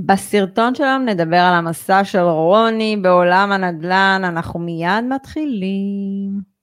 בסרטון שלנו נדבר על המסע של רוני בעולם הנדל"ן, אנחנו מיד מתחילים.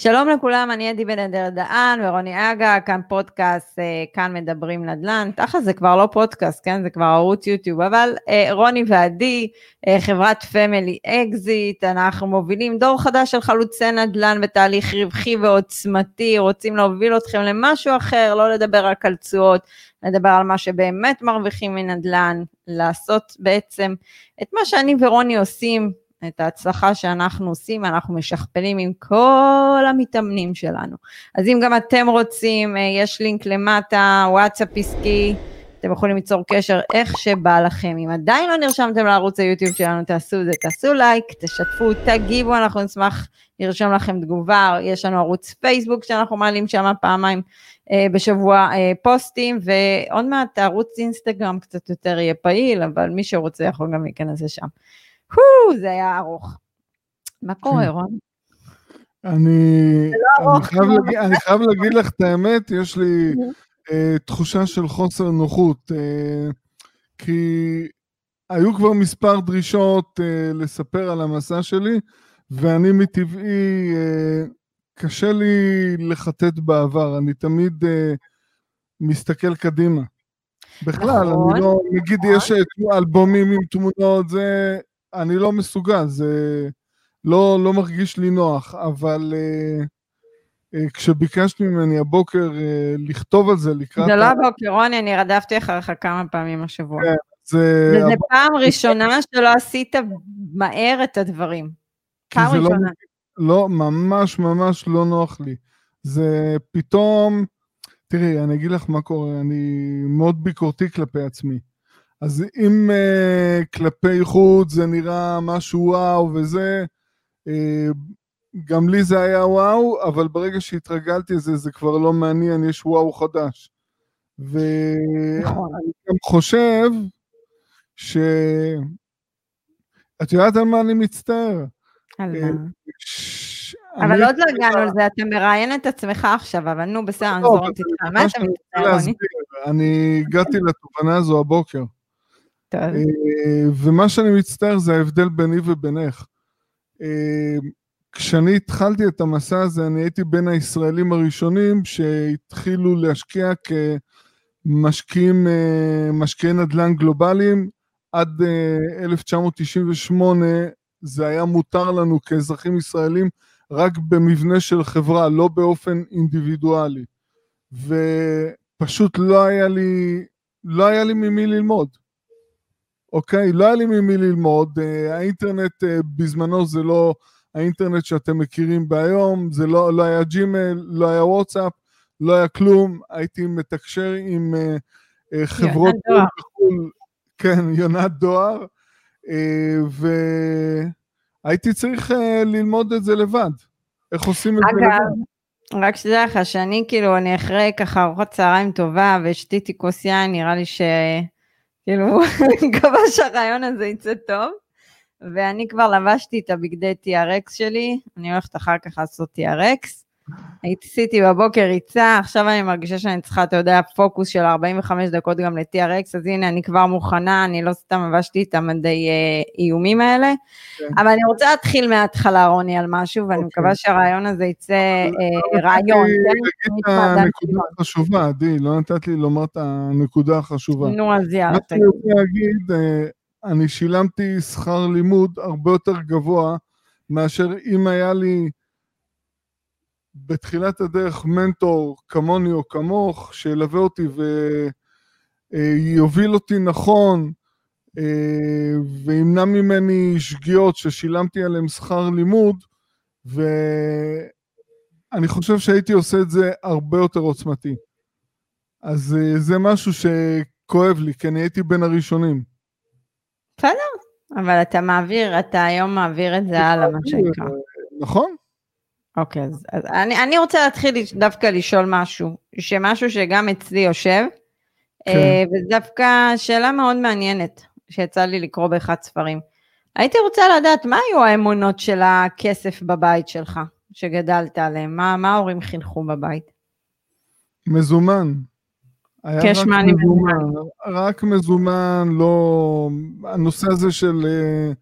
שלום לכולם, אני אדי בן אדר דהן ורוני אגה, כאן פודקאסט, אה, כאן מדברים נדל"ן, תכל'ס זה כבר לא פודקאסט, כן? זה כבר ערוץ יוטיוב, אבל אה, רוני ועדי, אה, חברת Family Exit, אנחנו מובילים דור חדש של חלוצי נדל"ן בתהליך רווחי ועוצמתי, רוצים להוביל אתכם למשהו אחר, לא לדבר רק על תשואות, לדבר על מה שבאמת מרוויחים מנדל"ן, לעשות בעצם את מה שאני ורוני עושים, את ההצלחה שאנחנו עושים, אנחנו משכפלים עם כל המתאמנים שלנו. אז אם גם אתם רוצים, אה, יש לינק למטה, וואטסאפ עסקי, אתם יכולים ליצור קשר איך שבא לכם. אם עדיין לא נרשמתם לערוץ היוטיוב שלנו, תעשו את זה, תעשו לייק, תשתפו, תגיבו, אנחנו נשמח לרשום לכם תגובה. יש לנו ערוץ פייסבוק שאנחנו מעלים שם פעמיים אה, בשבוע אה, פוסטים, ועוד מעט ערוץ אינסטגרם קצת יותר יהיה פעיל, אבל מי שרוצה יכול גם להיכנס לשם. הו, זה היה ארוך. מה קורה, כן. רון? אני, לא אני, חייב להגיד, אני חייב להגיד לך את האמת, יש לי uh, תחושה של חוסר נוחות, uh, כי היו כבר מספר דרישות uh, לספר על המסע שלי, ואני מטבעי, קשה לי לחטט בעבר, אני תמיד מסתכל קדימה. בכלל, נכון, אני לא, נגיד נכון. יש אלבומים עם תמונות, זה אני לא מסוגל, זה לא, לא מרגיש לי נוח, אבל uh, uh, כשביקשת ממני הבוקר uh, לכתוב על זה לקראת... זה לא הבוקר, רוני, אני רדפתי אחריך כמה פעמים השבוע. כן, זה... וזה הבוקר... פעם ראשונה שלא עשית מהר את הדברים. פעם לא ראשונה. לא, לא, ממש ממש לא נוח לי. זה פתאום... תראי, אני אגיד לך מה קורה, אני מאוד ביקורתי כלפי עצמי. אז אם uh, כלפי חוץ זה נראה משהו וואו וזה, uh, גם לי זה היה וואו, אבל ברגע שהתרגלתי לזה, זה כבר לא מעניין, יש וואו חדש. ואני נכון. גם חושב ש... את יודעת על מה אני מצטער? על אה, מה? אבל עוד לא הגענו לזה, אתה מראיין את עצמך עכשיו, אבל נו בסדר, אני זורמת איתך, מה אתה מצטער, רוני? אני הגעתי לתובנה הזו הבוקר. אה, ומה שאני מצטער זה ההבדל ביני ובינך. אה, כשאני התחלתי את המסע הזה, אני הייתי בין הישראלים הראשונים שהתחילו להשקיע כמשקיעים, אה, משקיעי נדל"ן גלובליים. עד 1998 זה היה מותר לנו כאזרחים ישראלים רק במבנה של חברה, לא באופן אינדיבידואלי. ופשוט לא היה לי, לא היה לי ממי ללמוד. אוקיי? לא היה לי ממי ללמוד, אה, האינטרנט אה, בזמנו זה לא האינטרנט שאתם מכירים בהיום, זה לא, לא היה ג'ימל, לא היה וואטסאפ, לא היה כלום, הייתי מתקשר עם אה, חברות בחו"ל, כן, יונת דואר, והייתי צריך ללמוד את זה לבד, איך עושים את זה לבד. רק שתדע לך שאני כאילו, אני אחרי ככה ארוחת צהריים טובה ושתיתי כוס יין, נראה לי ש... כאילו, אני מקווה שהרעיון הזה יצא טוב. ואני כבר לבשתי את הבגדי TRX שלי, אני הולכת אחר כך לעשות TRX. הייתי עשיתי בבוקר ריצה, עכשיו אני מרגישה שאני צריכה, אתה יודע, פוקוס של 45 דקות גם ל-TRX, אז הנה, אני כבר מוכנה, אני לא סתם לבשתי את המדי אה, איומים האלה. כן. אבל אני רוצה להתחיל מההתחלה, רוני, על משהו, ואני אוקיי. מקווה שהרעיון הזה יצא אה, רעיון. כן? הנקודה החשובה, עדי, לא נתת לי לומר את הנקודה החשובה. נו, אז יאללה. מה שאני רוצה להגיד, אה, אני שילמתי שכר לימוד הרבה יותר גבוה מאשר אם היה לי בתחילת הדרך מנטור כמוני או כמוך, שילווה אותי ויוביל אותי נכון, אה, וימנע ממני שגיאות ששילמתי עליהן שכר לימוד, ואני חושב שהייתי עושה את זה הרבה יותר עוצמתי. אז אה, זה משהו שכואב לי, כי אני הייתי בין הראשונים. בסדר, אבל אתה מעביר, אתה היום מעביר את זה הלאה, מה שנקרא. נכון. אוקיי, אז, אז אני, אני רוצה להתחיל דווקא לשאול משהו, שמשהו שגם אצלי יושב, כן. אה, וזו דווקא שאלה מאוד מעניינת, שיצא לי לקרוא באחד ספרים. הייתי רוצה לדעת, מה היו האמונות של הכסף בבית שלך, שגדלת עליהם? מה, מה ההורים חינכו בבית? מזומן. כשמה אני מזומן. רק מזומן, לא... הנושא הזה של אה,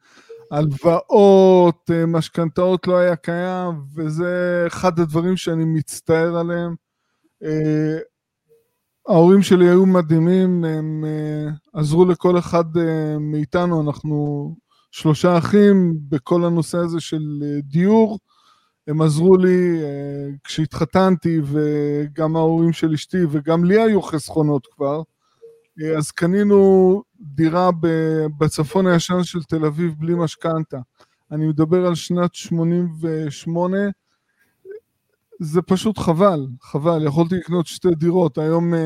הלוואות, אה, משכנתאות לא היה קיים, וזה אחד הדברים שאני מצטער עליהם. אה, ההורים שלי היו מדהימים, הם עזרו לכל אחד מאיתנו, אנחנו שלושה אחים בכל הנושא הזה של דיור. הם עזרו לי כשהתחתנתי, וגם ההורים של אשתי, וגם לי היו חסכונות כבר. Uh, אז קנינו דירה בצפון הישן של תל אביב בלי משכנתה. אני מדבר על שנת 88, זה פשוט חבל, חבל, יכולתי לקנות שתי דירות, היום, uh,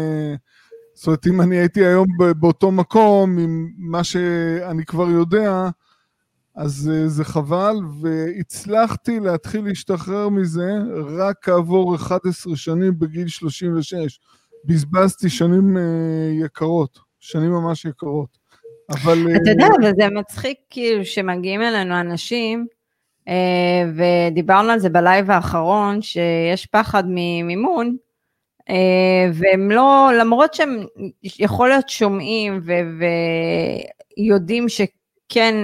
זאת אומרת, אם אני הייתי היום באותו מקום, עם מה שאני כבר יודע, אז uh, זה חבל, והצלחתי להתחיל להשתחרר מזה רק כעבור 11 שנים בגיל 36. בזבזתי שנים uh, יקרות, שנים ממש יקרות. אבל... אתה יודע, אבל זה מצחיק כאילו שמגיעים אלינו אנשים, uh, ודיברנו על זה בלייב האחרון, שיש פחד ממימון, והם לא, למרות שהם יכול להיות שומעים ויודעים שכן,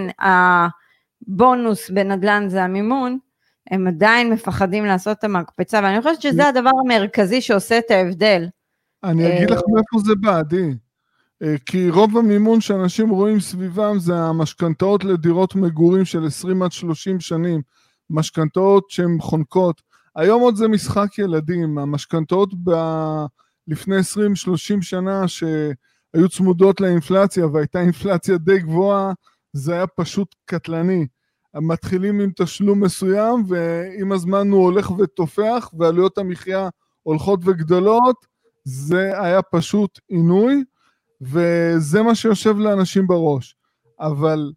הבונוס בנדל"ן זה המימון, הם עדיין מפחדים לעשות את המקפצה, ואני חושבת שזה הדבר המרכזי שעושה את ההבדל. אני אגיד לך אה, מאיפה זה בא, עדי. אה, כי רוב המימון שאנשים רואים סביבם זה המשכנתאות לדירות מגורים של 20 עד 30 שנים, משכנתאות שהן חונקות. היום עוד זה משחק ילדים, המשכנתאות ב... לפני 20-30 שנה שהיו צמודות לאינפלציה והייתה אינפלציה די גבוהה, זה היה פשוט קטלני. מתחילים עם תשלום מסוים, ועם הזמן הוא הולך ותופח, ועלויות המחיה הולכות וגדלות, זה היה פשוט עינוי, וזה מה שיושב לאנשים בראש. אבל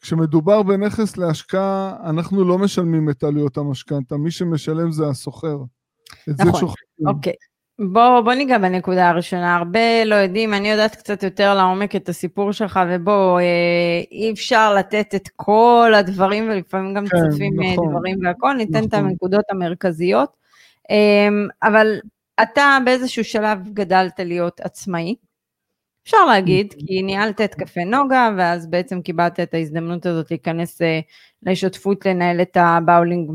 כשמדובר בנכס להשקעה, אנחנו לא משלמים את עלויות המשכנתה, מי שמשלם זה הסוחר. נכון, אוקיי. בוא, בוא ניגע בנקודה הראשונה, הרבה לא יודעים, אני יודעת קצת יותר לעומק את הסיפור שלך, ובוא, אה, אי אפשר לתת את כל הדברים, ולפעמים גם כן, צופים אה, נכון, דברים והכל, ניתן נכון. את הנקודות המרכזיות. אה, אבל אתה באיזשהו שלב גדלת להיות עצמאי, אפשר להגיד, נכון. כי ניהלת את קפה נוגה, ואז בעצם קיבלת את ההזדמנות הזאת להיכנס אה, לשותפות לנהל את הבאולינג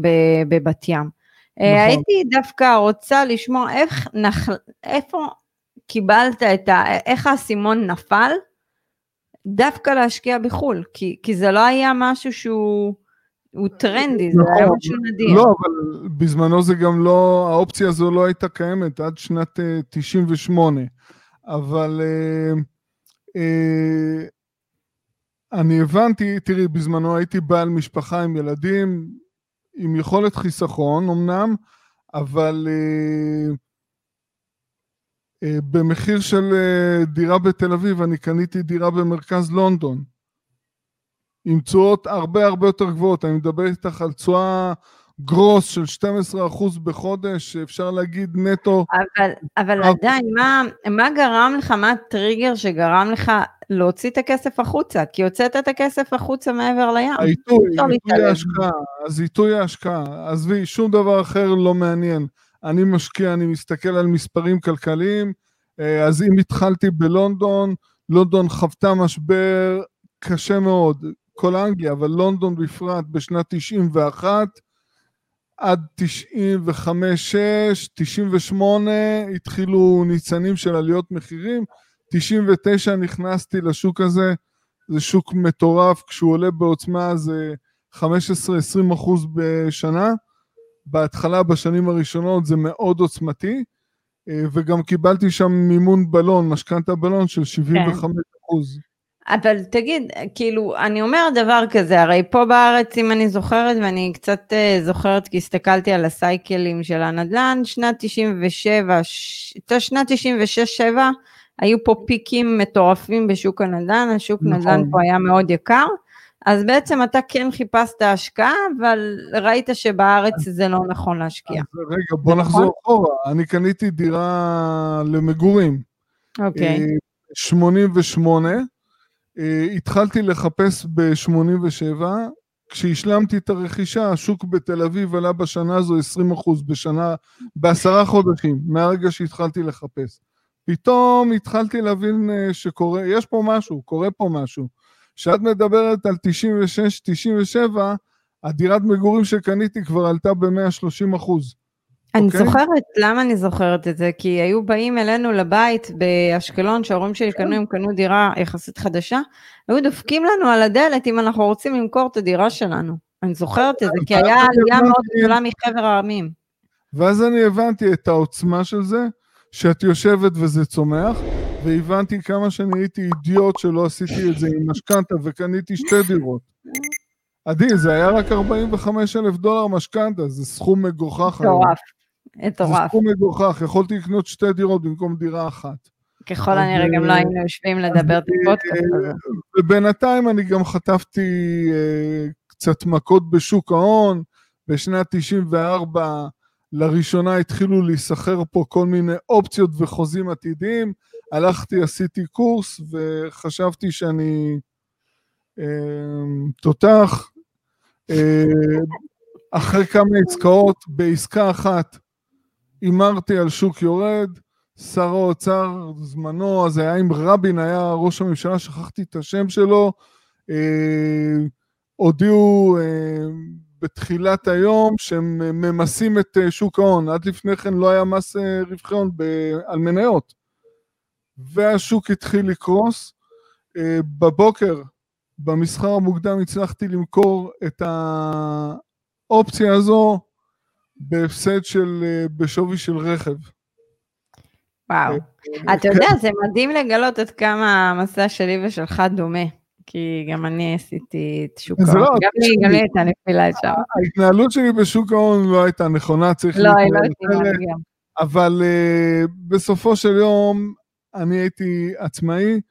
בבת ים. אה, נכון. הייתי דווקא רוצה לשמוע איך נח... איפה קיבלת את ה... איך האסימון נפל דווקא להשקיע בחו"ל, כי, כי זה לא היה משהו שהוא... הוא טרנדי, זה היה נכון. משהו נדיר. לא, אבל בזמנו זה גם לא, האופציה הזו לא הייתה קיימת עד שנת uh, אה, 98. אבל uh, uh, אני הבנתי, תראי, בזמנו הייתי בעל משפחה עם ילדים, עם יכולת חיסכון אמנם, אבל אה, אה, במחיר של אה, דירה בתל אביב, אני קניתי דירה במרכז לונדון, עם תשואות הרבה הרבה יותר גבוהות, אני מדבר איתך על תשואה גרוס של 12% בחודש, אפשר להגיד נטו. אבל, אבל עדיין, מה, מה גרם לך, מה הטריגר שגרם לך להוציא את הכסף החוצה? כי הוצאת את הכסף החוצה מעבר לים. העיתוי, עיתוי ההשקעה, אז עיתוי ההשקעה, עזבי, שום דבר אחר לא מעניין. אני משקיע, אני מסתכל על מספרים כלכליים, אה, אז אם התחלתי בלונדון, לונדון חוותה משבר קשה מאוד, כל אנגליה, אבל לונדון בפרט בשנת 91, עד 95, 6, 98 התחילו ניצנים של עליות מחירים, 99 נכנסתי לשוק הזה, זה שוק מטורף, כשהוא עולה בעוצמה זה 15-20 אחוז בשנה, בהתחלה, בשנים הראשונות זה מאוד עוצמתי, אה, וגם קיבלתי שם מימון בלון, משכנתה בלון של 75 כן. אבל תגיד, כאילו, אני אומר דבר כזה, הרי פה בארץ, אם אני זוכרת, ואני קצת uh, זוכרת כי הסתכלתי על הסייקלים של הנדל"ן, שנת 97, ש... שנת 96-7, היו פה פיקים מטורפים בשוק הנדל"ן, השוק נכון. נדל"ן פה היה מאוד יקר, אז בעצם אתה כן חיפשת השקעה, אבל ראית שבארץ זה לא נכון להשקיע. רגע, בוא נחזור נכון? אחורה, אני קניתי דירה למגורים. אוקיי. 88, אה, התחלתי לחפש ב-87, כשהשלמתי את הרכישה, השוק בתל אביב עלה בשנה הזו 20 אחוז בשנה, בעשרה חודשים, מהרגע שהתחלתי לחפש. פתאום התחלתי להבין אה, שקורה, יש פה משהו, קורה פה משהו. כשאת מדברת על 96, 97, הדירת מגורים שקניתי כבר עלתה ב-130 אחוז. אני okay. אוקיי? זוכרת, למה אני זוכרת את זה? כי היו באים אלינו לבית באשקלון, שההורים שלי קנו, הם קנו דירה יחסית חדשה, היו דופקים לנו על הדלת אם אנחנו רוצים למכור את הדירה שלנו. אני זוכרת את זה, כי היה עלייה מאוד גדולה מחבר העמים. ואז אני הבנתי את העוצמה של זה, שאת יושבת וזה צומח, והבנתי כמה שאני הייתי אידיוט שלא עשיתי את זה עם משכנתה וקניתי שתי דירות. עדי, זה היה רק 45 אלף דולר משכנתה, זה סכום מגוחך. מטורף. מטורף. זה סכום מגוחך, יכולתי לקנות שתי דירות במקום דירה אחת. ככל הנראה גם לא אה, היינו יושבים לדבר את הפודקאסט הזה. ובינתיים אני גם חטפתי אה, קצת מכות בשוק ההון. בשנת 94 לראשונה התחילו להיסחר פה כל מיני אופציות וחוזים עתידיים. הלכתי, עשיתי קורס וחשבתי שאני אה, תותח. אחרי כמה עסקאות, בעסקה אחת הימרתי על שוק יורד, שר האוצר, זמנו, אז היה עם רבין, היה ראש הממשלה, שכחתי את השם שלו, אה, הודיעו אה, בתחילת היום שהם ממסים את אה, שוק ההון, עד לפני כן לא היה מס אה, רווחי הון על מניות. והשוק התחיל לקרוס. אה, בבוקר, במסחר המוקדם, הצלחתי למכור את האופציה הזו בהפסד של, אה, בשווי של רכב. וואו. אה, אתה יודע, זה מדהים לגלות עד כמה המסע שלי ושלך דומה. כי גם אני עשיתי את שוק ההון, לא, גם לי, גם לי הייתה נפילה שם. ההתנהלות שלי בשוק ההון לא הייתה נכונה, צריך לא, היא לא הייתה גם. אבל uh, בסופו של יום, אני הייתי עצמאי,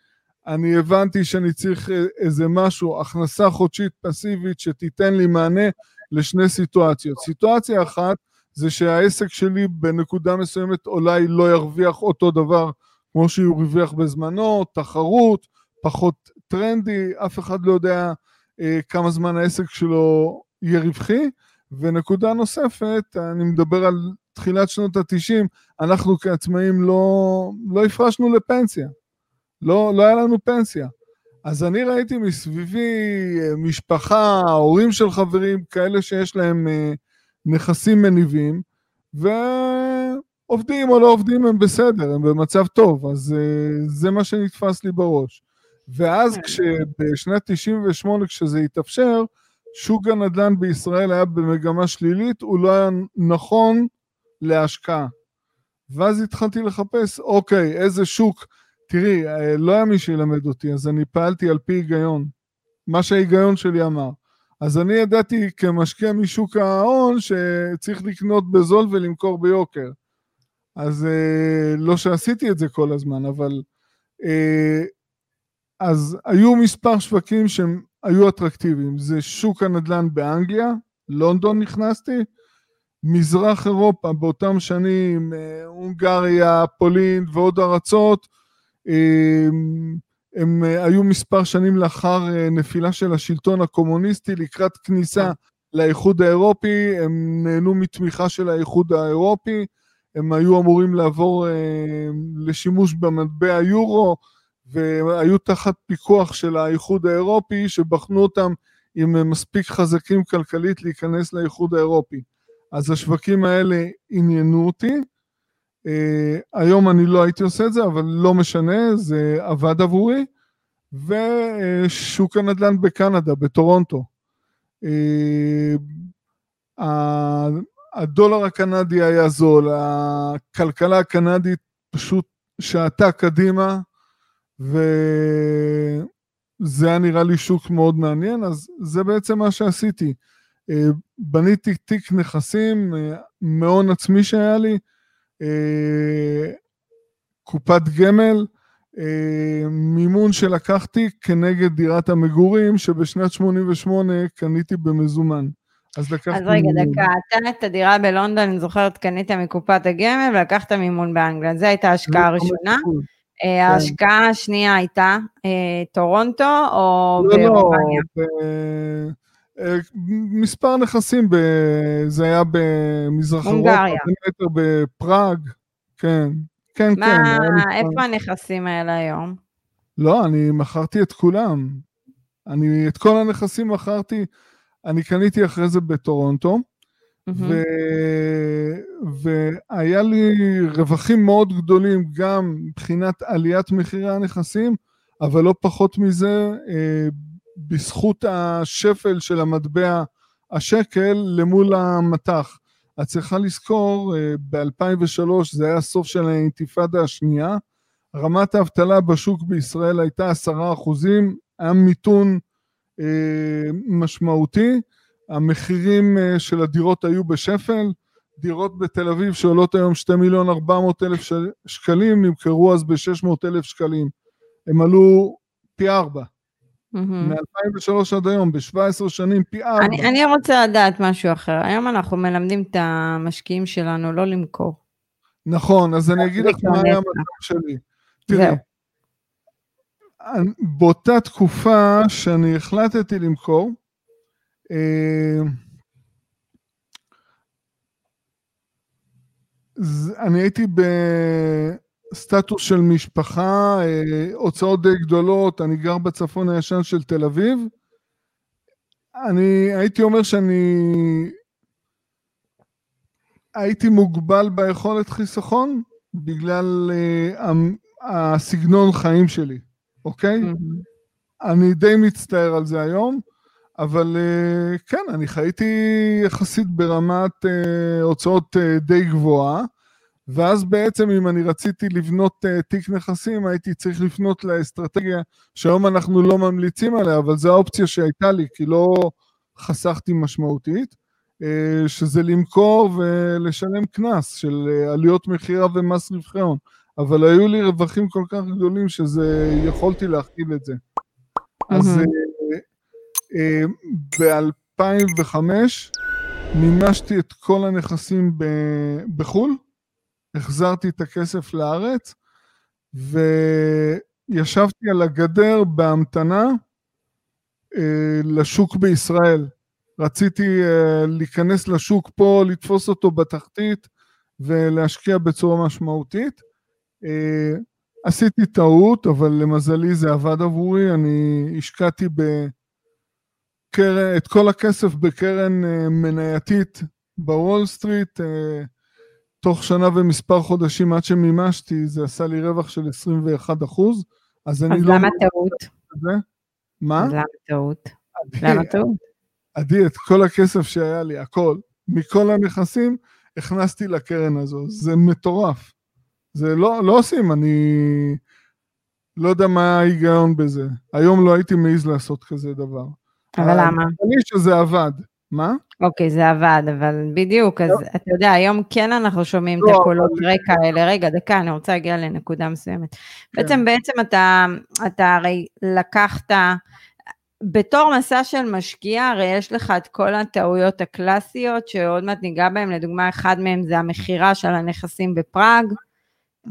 אני הבנתי שאני צריך איזה משהו, הכנסה חודשית פסיבית שתיתן לי מענה לשני סיטואציות. סיטואציה אחת זה שהעסק שלי בנקודה מסוימת אולי לא ירוויח אותו דבר כמו שהוא הרוויח בזמנו, תחרות, פחות טרנדי, אף אחד לא יודע אה, כמה זמן העסק שלו יהיה רווחי. ונקודה נוספת, אני מדבר על תחילת שנות התשעים, אנחנו כעצמאים לא, לא הפרשנו לפנסיה. לא, לא היה לנו פנסיה. אז אני ראיתי מסביבי אה, משפחה, הורים של חברים, כאלה שיש להם אה, נכסים מניבים, ועובדים או לא עובדים הם בסדר, הם במצב טוב, אז אה, זה מה שנתפס לי בראש. ואז כן. כשבשנת 98, כשזה התאפשר, שוק הנדל"ן בישראל היה במגמה שלילית, הוא לא היה נכון להשקעה. ואז התחלתי לחפש, אוקיי, איזה שוק תראי, אה, לא היה מי שילמד אותי, אז אני פעלתי על פי היגיון, מה שההיגיון שלי אמר. אז אני ידעתי כמשקיע משוק ההון שצריך לקנות בזול ולמכור ביוקר. אז אה, לא שעשיתי את זה כל הזמן, אבל... אה, אז היו מספר שווקים שהם היו אטרקטיביים. זה שוק הנדל"ן באנגליה, לונדון נכנסתי, מזרח אירופה באותם שנים, הונגריה, פולין ועוד ארצות, הם אה, היו מספר שנים לאחר אה, נפילה של השלטון הקומוניסטי לקראת כניסה לאיחוד האירופי, הם נהנו מתמיכה של האיחוד האירופי, הם היו אמורים לעבור אה, לשימוש במטבע יורו, והיו תחת פיקוח של האיחוד האירופי, שבחנו אותם אם הם מספיק חזקים כלכלית להיכנס לאיחוד האירופי. אז השווקים האלה עניינו אותי, היום אני לא הייתי עושה את זה, אבל לא משנה, זה עבד עבורי. ושוק הנדל"ן בקנדה, בטורונטו. Uh, הדולר הקנדי היה זול, הכלכלה הקנדית פשוט שעתה קדימה, וזה היה נראה לי שוק מאוד מעניין, אז זה בעצם מה שעשיתי. Uh, בניתי תיק נכסים מהון עצמי שהיה לי, קופת גמל, אה, מימון שלקחתי כנגד דירת המגורים, שבשנת 88 קניתי במזומן. אז לקחתי... אז רגע, מימון. דקה, אתה את הדירה בלונדון, אני זוכרת, קנית מקופת הגמל ולקחת מימון באנגליה, זו הייתה ההשקעה הראשונה. אה, ההשקעה השנייה הייתה טורונטו או לא, לא? לא, מספר נכסים, זה היה במזרח אירופה, בין בפראג, כן, כן, מה, כן. איפה הנכסים האלה היום? לא, אני מכרתי את כולם. אני את כל הנכסים מכרתי, אני קניתי אחרי זה בטורונטו, ו... והיה לי רווחים מאוד גדולים גם מבחינת עליית מחירי הנכסים, אבל לא פחות מזה, אה, בזכות השפל של המטבע השקל למול המטח. את צריכה לזכור, אה, ב-2003 זה היה הסוף של האינתיפאדה השנייה, רמת האבטלה בשוק בישראל הייתה עשרה אחוזים, היה מיתון אה, משמעותי, המחירים אה, של הדירות היו בשפל, דירות בתל אביב שעולות היום 2 מיליון 400 אלף שקלים, נמכרו אז ב-600 אלף שקלים. הם עלו פי ארבע. Mm-hmm. מ-2003 עד היום, ב-17 שנים, פי ארבע. אני, אני רוצה לדעת משהו אחר. היום אנחנו מלמדים את המשקיעים שלנו לא למכור. נכון, אז אני אגיד לך מה היה המצב שלי. תראי, באותה תקופה שאני החלטתי למכור, אה, אני הייתי בסטטוס של משפחה, אה, הוצאות די גדולות, אני גר בצפון הישן של תל אביב. אני הייתי אומר שאני הייתי מוגבל ביכולת חיסכון בגלל uh, הסגנון חיים שלי, אוקיי? Mm-hmm. אני די מצטער על זה היום. אבל אה, כן, אני חייתי יחסית ברמת אה, הוצאות אה, די גבוהה, ואז בעצם אם אני רציתי לבנות תיק נכסים, הייתי צריך לפנות לאסטרטגיה שהיום אנחנו לא ממליצים עליה, אבל זו האופציה שהייתה לי, כי לא חסכתי משמעותית, שזה למכור ולשלם קנס של עלויות מכירה ומס רווחי הון. אבל היו לי רווחים כל כך גדולים שזה, יכולתי להכיל את זה. Mm-hmm. אז ב-2005 מימשתי את כל הנכסים בחו"ל, החזרתי את הכסף לארץ, וישבתי על הגדר בהמתנה אה, לשוק בישראל. רציתי אה, להיכנס לשוק פה, לתפוס אותו בתחתית ולהשקיע בצורה משמעותית. אה, עשיתי טעות, אבל למזלי זה עבד עבורי, אני השקעתי ב... קרן, את כל הכסף בקרן אה, מנייתית בוול סטריט, אה, תוך שנה ומספר חודשים עד שמימשתי, זה עשה לי רווח של 21 אחוז, אז אני אז לא... אז למה טעות? מה? למה טעות? למה טעות? עדי, את כל הכסף שהיה לי, הכל, מכל הנכסים, הכנסתי לקרן הזו, זה מטורף. זה לא, לא עושים, אני לא יודע מה ההיגיון בזה. היום לא הייתי מעז לעשות כזה דבר. אבל למה? אני שזה עבד. מה? אוקיי, זה עבד, אבל בדיוק, אז לא. אתה יודע, היום כן אנחנו שומעים את לא, הקולות רקע האלה. רגע, דקה, אני רוצה להגיע לנקודה מסוימת. כן. בעצם, בעצם אתה, אתה הרי לקחת, בתור מסע של משקיע, הרי יש לך את כל הטעויות הקלאסיות, שעוד מעט ניגע בהן, לדוגמה, אחד מהם זה המכירה של הנכסים בפראג.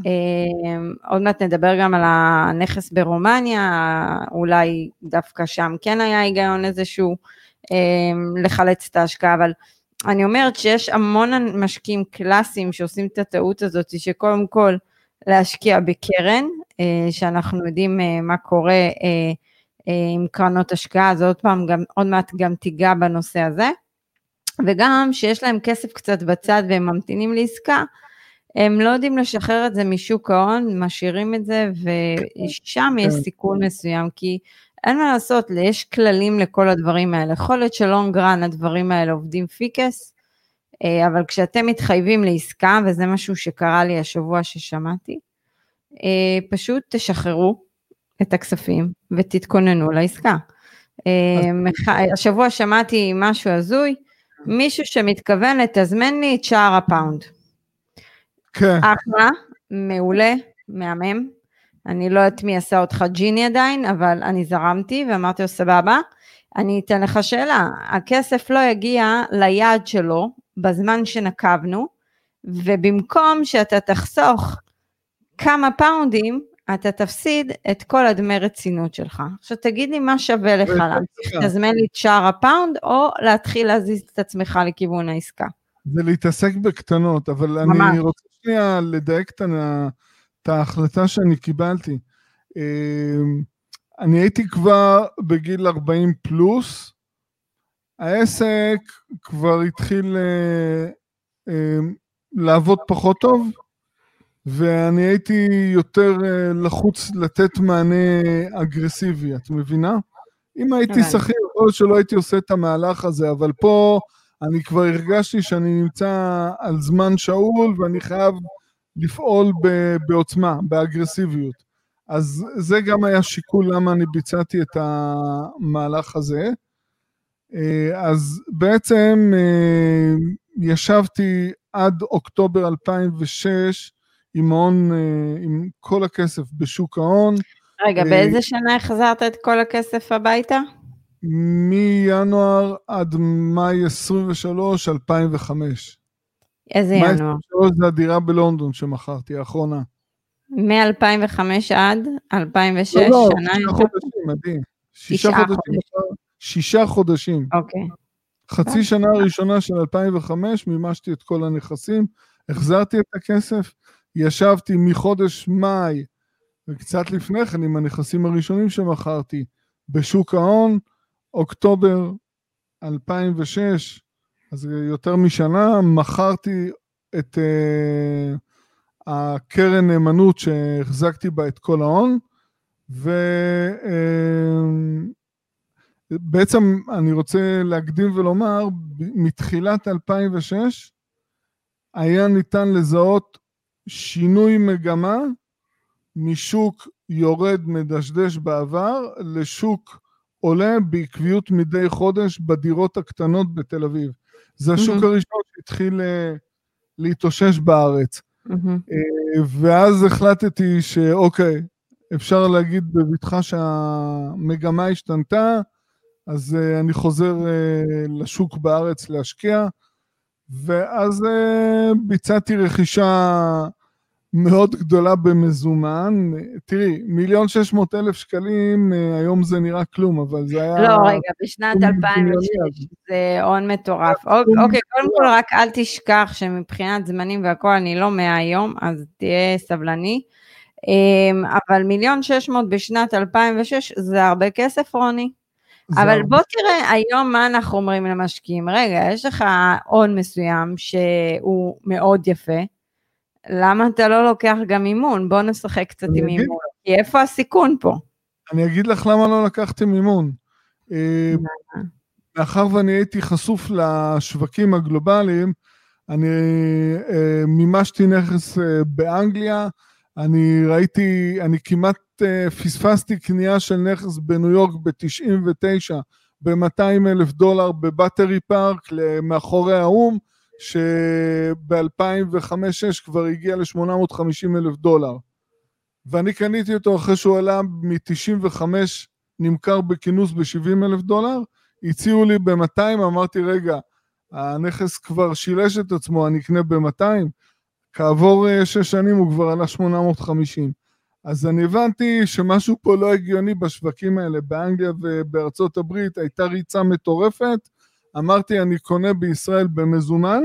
אמ, עוד מעט נדבר גם על הנכס ברומניה, אולי דווקא שם כן היה היגיון איזשהו לחלץ את ההשקעה, אבל אני אומרת שיש המון משקיעים קלאסיים שעושים את הטעות הזאת, שקודם כל להשקיע בקרן, אה, שאנחנו יודעים אה, מה קורה אה, עם קרנות השקעה, אז עוד פעם, גם, עוד מעט גם תיגע בנושא הזה, וגם שיש להם כסף קצת בצד והם ממתינים לעסקה, הם לא יודעים לשחרר את זה משוק ההון, משאירים את זה, ושם יש כן. סיכון מסוים, כי אין מה לעשות, יש כללים לכל הדברים האלה. יכול להיות שלונג רן הדברים האלה עובדים פיקס, אה, אבל כשאתם מתחייבים לעסקה, וזה משהו שקרה לי השבוע ששמעתי, אה, פשוט תשחררו את הכספים ותתכוננו לעסקה. אה, השבוע שמעתי משהו הזוי, מישהו שמתכוון לתזמן לי את שער הפאונד. כן. אחלה, מעולה, מהמם. אני לא יודעת מי עשה אותך ג'יני עדיין, אבל אני זרמתי ואמרתי לו, סבבה, אני אתן לך שאלה, הכסף לא יגיע ליעד שלו בזמן שנקבנו, ובמקום שאתה תחסוך כמה פאונדים, אתה תפסיד את כל הדמי רצינות שלך. עכשיו תגיד לי מה שווה לך, להמשיך לתזמן לי את שער הפאונד, או להתחיל להזיז את עצמך לכיוון העסקה. זה להתעסק בקטנות, אבל ממש. אני רוצה שנייה לדייק את ההחלטה שאני קיבלתי. אמ, אני הייתי כבר בגיל 40 פלוס, העסק כבר התחיל אה, אמ, לעבוד פחות טוב, ואני הייתי יותר אה, לחוץ לתת מענה אגרסיבי, את מבינה? אם הייתי שכיר, יכול להיות שלא הייתי עושה את המהלך הזה, אבל פה אני כבר הרגשתי שאני נמצא על זמן שאול ואני חייב לפעול בעוצמה, באגרסיביות. אז זה גם היה שיקול למה אני ביצעתי את המהלך הזה. אה, אז בעצם אה, ישבתי עד אוקטובר 2006 עם ההון, אה, עם כל הכסף בשוק ההון. רגע, באיזה שנה החזרת את כל הכסף הביתה? מינואר עד מאי 23, 2005. איזה ינואר? מאי 23 זה הדירה בלונדון שמכרתי, האחרונה. מ-2005 עד 2006, לא, לא, שנה שישה חודשים, מדהים. שישה חודשים. שישה חודשים. אוקיי. חצי שנה הראשונה של 2005 מימשתי את כל הנכסים, החזרתי את הכסף, ישבתי מחודש מאי וקצת לפני כן עם הנכסים הראשונים שמכרתי בשוק ההון, אוקטובר 2006, אז יותר משנה, מכרתי את uh, הקרן נאמנות שהחזקתי בה את כל ההון, ובעצם uh, אני רוצה להקדים ולומר, מתחילת 2006 היה ניתן לזהות שינוי מגמה משוק יורד מדשדש בעבר לשוק עולה בעקביות מדי חודש בדירות הקטנות בתל אביב. זה השוק mm-hmm. הראשון שהתחיל uh, להתאושש בארץ. Mm-hmm. ואז החלטתי שאוקיי, אפשר להגיד בבטחה שהמגמה השתנתה, אז uh, אני חוזר לשוק בארץ להשקיע, ואז ביצעתי רכישה מאוד גדולה במזומן. תראי, מיליון שש מאות אלף שקלים, אה, היום זה נראה כלום, אבל זה היה... לא, רגע, בשנת 2006 זה הון מטורף. אוקיי, קודם כל רק אל תשכח שמבחינת זמנים והכול, אני לא מהיום, אז תהיה סבלני. אמ, אבל מיליון שש מאות בשנת 2006 זה הרבה כסף, רוני. אבל בוא תראה היום מה אנחנו אומרים למשקיעים. רגע, יש לך הון מסוים שהוא מאוד יפה, למה אתה לא לוקח גם אימון? בוא נשחק קצת עם אימון. כי איפה הסיכון פה? אני אגיד לך למה לא לקחתי מימון. אה, מאחר ואני הייתי חשוף לשווקים הגלובליים, אני אה, מימשתי נכס אה, באנגליה, אני ראיתי, אני כמעט פספסתי קנייה של נכס בניו יורק ב-99 ב-200 אלף דולר בבטרי פארק מאחורי האו"ם, שב-2005-2006 כבר הגיע ל-850 אלף דולר. ואני קניתי אותו אחרי שהוא עלה מ-95, נמכר בכינוס ב-70 אלף דולר, הציעו לי ב-200, אמרתי, רגע, הנכס כבר שילש את עצמו, אני אקנה ב-200? כעבור אה, שש שנים הוא כבר עלה 850. אז אני הבנתי שמשהו פה לא הגיוני בשווקים האלה. באנגליה ובארצות הברית הייתה ריצה מטורפת, אמרתי, אני קונה בישראל במזומן,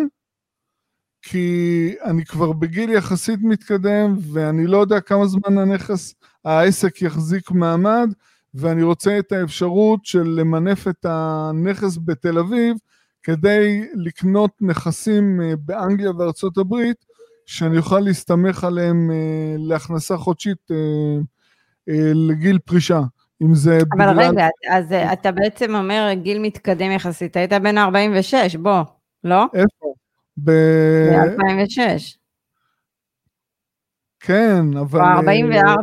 כי אני כבר בגיל יחסית מתקדם, ואני לא יודע כמה זמן הנכס, העסק יחזיק מעמד, ואני רוצה את האפשרות של למנף את הנכס בתל אביב, כדי לקנות נכסים אה, באנגליה וארצות הברית, שאני אוכל להסתמך עליהם אה, להכנסה חודשית אה, לגיל פרישה. אם זה אבל בגלל... רגע, אז אתה בעצם אומר גיל מתקדם יחסית, היית בן 46, בוא, לא? איפה? ב-2006. כן, אבל... או 44.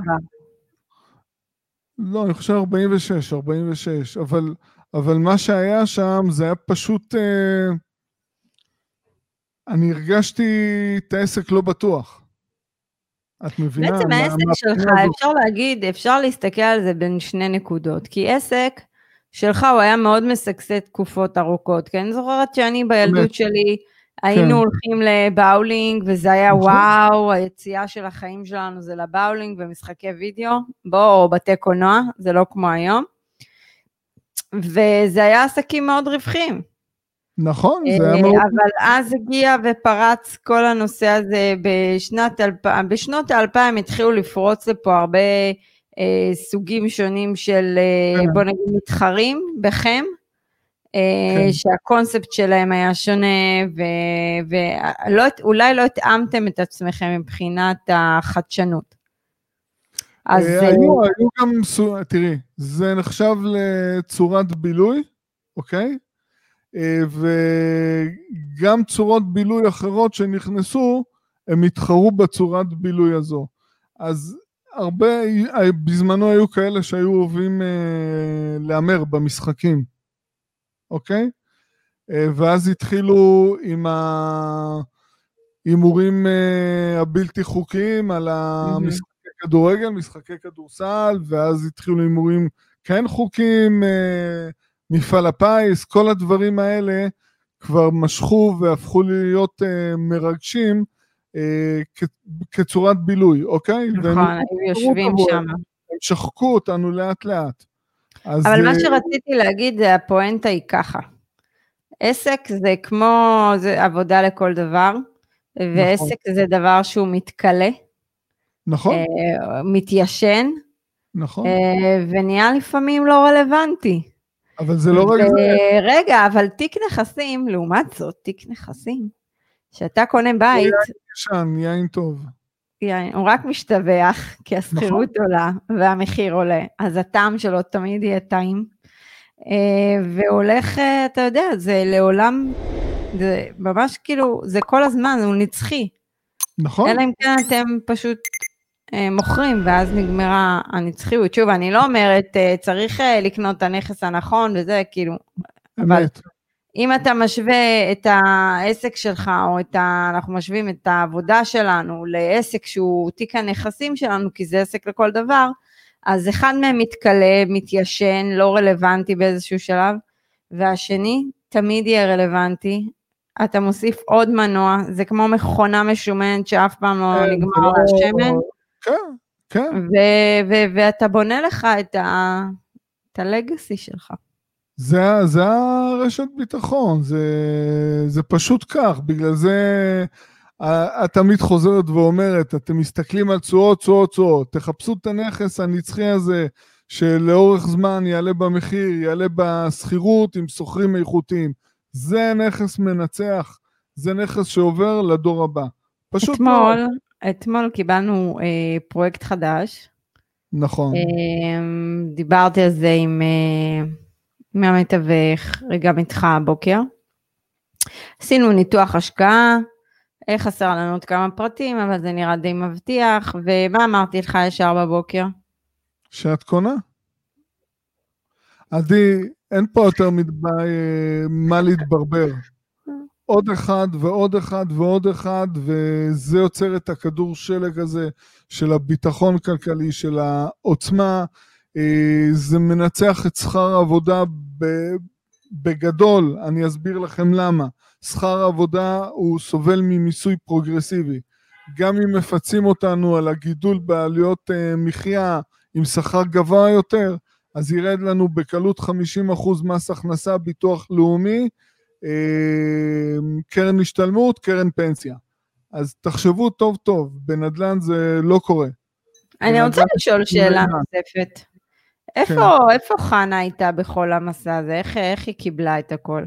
לא, אני חושב 46, 46, אבל, אבל מה שהיה שם זה היה פשוט... אה, אני הרגשתי את העסק לא בטוח. את מבינה? בעצם מה, העסק מה שלך, מה אפשר להגיד, אפשר להסתכל על זה בין שני נקודות, כי עסק שלך הוא היה מאוד משגשג תקופות ארוכות, כי אני זוכרת שאני בילדות שלי היינו כן. הולכים לבאולינג, וזה היה נכון. וואו, היציאה של החיים שלנו זה לבאולינג ומשחקי וידאו, בוא, או בתי קולנוע, זה לא כמו היום. וזה היה עסקים מאוד רווחיים. נכון, זה אה, היה מאוד... אבל אז הגיע ופרץ כל הנושא הזה בשנת, אלפ... בשנות האלפיים התחילו לפרוץ לפה הרבה אה, סוגים שונים של, אה, כן. בוא נגיד, מתחרים בכם, אה, כן. שהקונספט שלהם היה שונה, ואולי לא התאמתם את עצמכם מבחינת החדשנות. אז אה, אה, היו, היו גם, תראי, זה נחשב לצורת בילוי, אוקיי? וגם צורות בילוי אחרות שנכנסו, הם התחרו בצורת בילוי הזו. אז הרבה, בזמנו היו כאלה שהיו אוהבים אה, להמר במשחקים, אוקיי? אה, ואז התחילו עם ההימורים אה, הבלתי חוקיים על המשחקי כדורגל, משחקי כדורסל, ואז התחילו הימורים כן חוקיים, אה, מפעל הפיס, כל הדברים האלה כבר משכו והפכו להיות אה, מרגשים אה, כ- כצורת בילוי, אוקיי? נכון, היו יושבים. שם. הם שחקו אותנו לאט לאט. אז, אבל מה אה, שרציתי להגיד, זה הפואנטה היא ככה. עסק זה כמו, זה עבודה לכל דבר, ועסק זה דבר שהוא מתכלה, נכון, אה, מתיישן, נכון, אה, ונהיה לפעמים לא רלוונטי. אבל זה לא רק זה. ו- רגע, אבל תיק נכסים, לעומת זאת, תיק נכסים, שאתה קונה בית, ישן, יין טוב. יין, הוא רק משתבח, כי השכירות נכון. עולה והמחיר עולה, אז הטעם שלו תמיד יהיה טעים. אה, והולך, אה, אתה יודע, זה לעולם, זה ממש כאילו, זה כל הזמן, הוא נצחי. נכון, אלא אם כן אתם פשוט אה, מוכרים, ואז נגמרה הנצחיות. שוב, אני לא אומרת, אה, צריך אה, לקנות את הנכס הנכון וזה, כאילו, אמת. אם אתה משווה את העסק שלך, או את ה... אנחנו משווים את העבודה שלנו לעסק שהוא תיק הנכסים שלנו, כי זה עסק לכל דבר, אז אחד מהם מתכלה, מתיישן, לא רלוונטי באיזשהו שלב, והשני תמיד יהיה רלוונטי. אתה מוסיף עוד מנוע, זה כמו מכונה משומנת שאף פעם לא כן, נגמר לה השמן, כן, כן. ו- ו- ואתה בונה לך את, ה- את הלגאסי שלך. זה, זה הרשת ביטחון, זה, זה פשוט כך, בגלל זה את תמיד חוזרת ואומרת, אתם מסתכלים על תשואות, תשואות, תשואות, תחפשו את הנכס הנצחי הזה, שלאורך זמן יעלה במחיר, יעלה בשכירות עם שוכרים איכותיים. זה נכס מנצח, זה נכס שעובר לדור הבא. פשוט מאוד. אתמול, קיבלנו אה, פרויקט חדש, נכון, אמ, דיברתי על זה עם, אה, עם המתווך, וגם איתך הבוקר. עשינו ניתוח השקעה, אה, חסר לנו עוד כמה פרטים, אבל זה נראה די מבטיח, ומה אמרתי לך ישר בבוקר? שאת קונה. עדי, אין פה יותר מדי אה, מה להתברבר. עוד אחד ועוד אחד ועוד אחד, וזה יוצר את הכדור שלג הזה של הביטחון כלכלי, של העוצמה. אה, זה מנצח את שכר העבודה בגדול, אני אסביר לכם למה. שכר העבודה הוא סובל ממיסוי פרוגרסיבי. גם אם מפצים אותנו על הגידול בעלויות אה, מחיה עם שכר גבוה יותר, אז ירד לנו בקלות 50% מס הכנסה, ביטוח לאומי, קרן השתלמות, קרן פנסיה. אז תחשבו טוב טוב, בנדל"ן זה לא קורה. אני רוצה בנדל"ן לשאול שאלה בנדל"ן. נוספת. איפה, איפה חנה הייתה בכל המסע הזה? איך, איך היא קיבלה את הכל?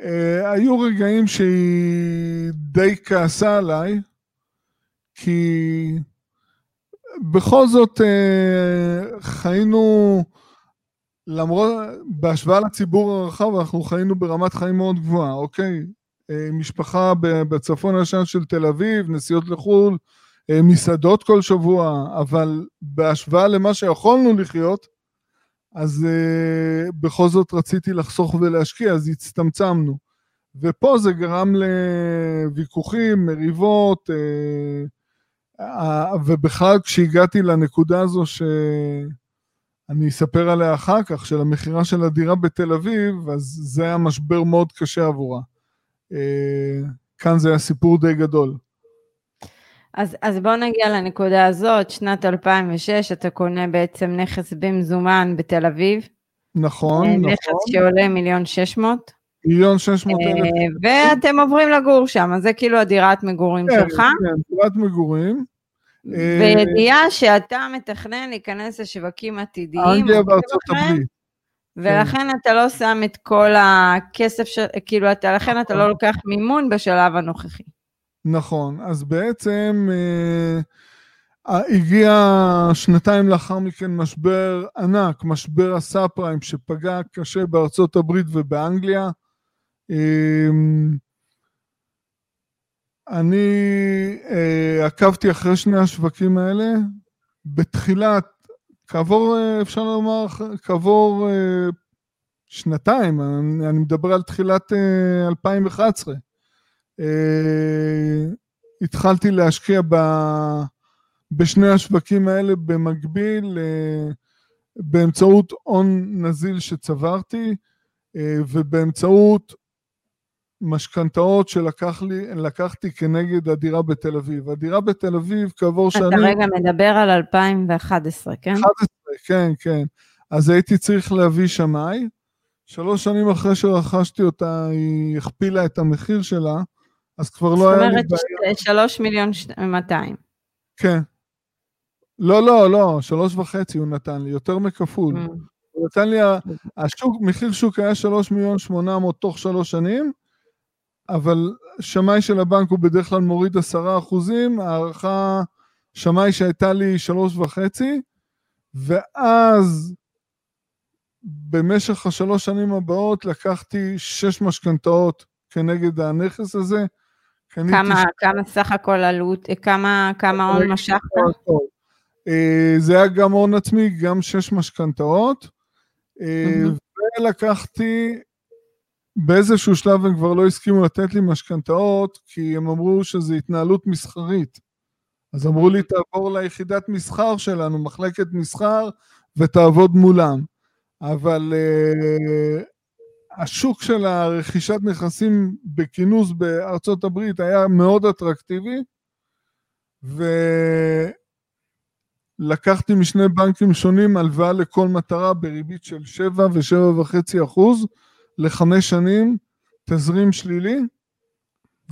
אה, היו רגעים שהיא די כעסה עליי, כי בכל זאת אה, חיינו, למרות, בהשוואה לציבור הרחב, אנחנו חיינו ברמת חיים מאוד גבוהה, אוקיי? אה, משפחה בצפון הישן של תל אביב, נסיעות לחו"ל, אה, מסעדות כל שבוע, אבל בהשוואה למה שיכולנו לחיות, אז uh, בכל זאת רציתי לחסוך ולהשקיע, אז הצטמצמנו. ופה זה גרם לוויכוחים, מריבות, uh, uh, ובכלל כשהגעתי לנקודה הזו שאני אספר עליה אחר כך, של המכירה של הדירה בתל אביב, אז זה היה משבר מאוד קשה עבורה. כאן זה היה סיפור די גדול. אז, אז בואו נגיע לנקודה הזאת, שנת 2006, אתה קונה בעצם נכס במזומן בתל אביב. נכון, נכס נכון. נכס שעולה מיליון שש מאות. מיליון שש מאות אלף. ואתם עוברים לגור שם, אז זה כאילו הדירת מגורים כן, שלך. כן, דירת מגורים. וידיעה שאתה מתכנן להיכנס לשווקים עתידיים. אנגליה וארצות הברית. ולכן אתה לא שם את כל הכסף, ש... כאילו, אתה, לכן אתה לא לוקח מימון בשלב הנוכחי. נכון, אז בעצם אה, הגיע שנתיים לאחר מכן משבר ענק, משבר הסאב פריים שפגע קשה בארצות הברית ובאנגליה. אה, אני אה, עקבתי אחרי שני השווקים האלה. בתחילת, כעבור, אה, אפשר לומר, כעבור אה, שנתיים, אני, אני מדבר על תחילת אה, 2011. אה, התחלתי להשקיע ב, בשני השווקים האלה במקביל, אה, באמצעות הון נזיל שצברתי, אה, ובאמצעות משכנתאות שלקחתי כנגד הדירה בתל אביב. הדירה בתל אביב כעבור שנים... אתה רגע מדבר על 2011, כן? 11, כן, כן. אז הייתי צריך להביא שמאי. שלוש שנים אחרי שרכשתי אותה, היא הכפילה את המחיר שלה, אז כבר לא היה לי בעיה. זאת אומרת, שלוש מיליון מאתיים. כן. לא, לא, לא, שלוש וחצי הוא נתן לי, יותר מכפול. Mm. הוא נתן לי, השוק, מחיר שוק היה שלוש מיליון שמונה מאות תוך שלוש שנים, אבל שמאי של הבנק הוא בדרך כלל מוריד עשרה אחוזים, הערכה, שמאי שהייתה לי שלוש וחצי, ואז במשך השלוש שנים הבאות לקחתי שש משכנתאות כנגד הנכס הזה. כמה, ש... כמה סך הכל עלות, כמה, כמה הון משכת? אה, זה היה גם הון עצמי, גם שש משכנתאות, mm-hmm. ולקחתי באיזשהו שלב הם כבר לא הסכימו לתת לי משכנתאות, כי הם אמרו שזו התנהלות מסחרית. אז אמרו לי, תעבור ליחידת מסחר שלנו, מחלקת מסחר, ותעבוד מולם. אבל uh, השוק של הרכישת נכסים בכינוס בארצות הברית היה מאוד אטרקטיבי, ולקחתי משני בנקים שונים הלוואה לכל מטרה בריבית של 7 ו-7.5 אחוז, לחמש שנים, תזרים שלילי,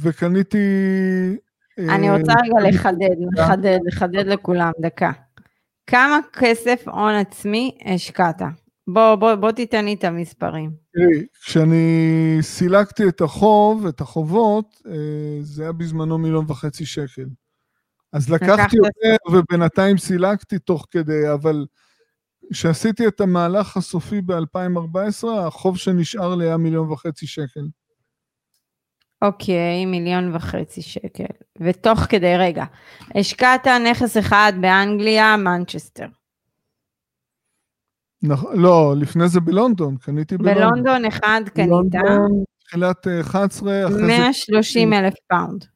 וקניתי... אני אה, רוצה רגע לחדד, לחדד, לחדד לכולם, דקה. כמה כסף הון עצמי השקעת? בוא, בוא, בוא תיתן לי את המספרים. תראי, כשאני סילקתי את החוב, את החובות, אה, זה היה בזמנו מיליון וחצי שקל. אז לקחתי יותר ובינתיים סילקתי תוך כדי, אבל כשעשיתי את המהלך הסופי ב-2014, החוב שנשאר לי היה מיליון וחצי שקל. אוקיי, מיליון וחצי שקל. ותוך כדי, רגע, השקעת נכס אחד באנגליה, מנצ'סטר. נכון, לא, לפני זה בלונדון, קניתי בלונדון. בלונדון אחד קנית. בלונדון, תחילת 11, אחרי 130 זה... אלף פאונד.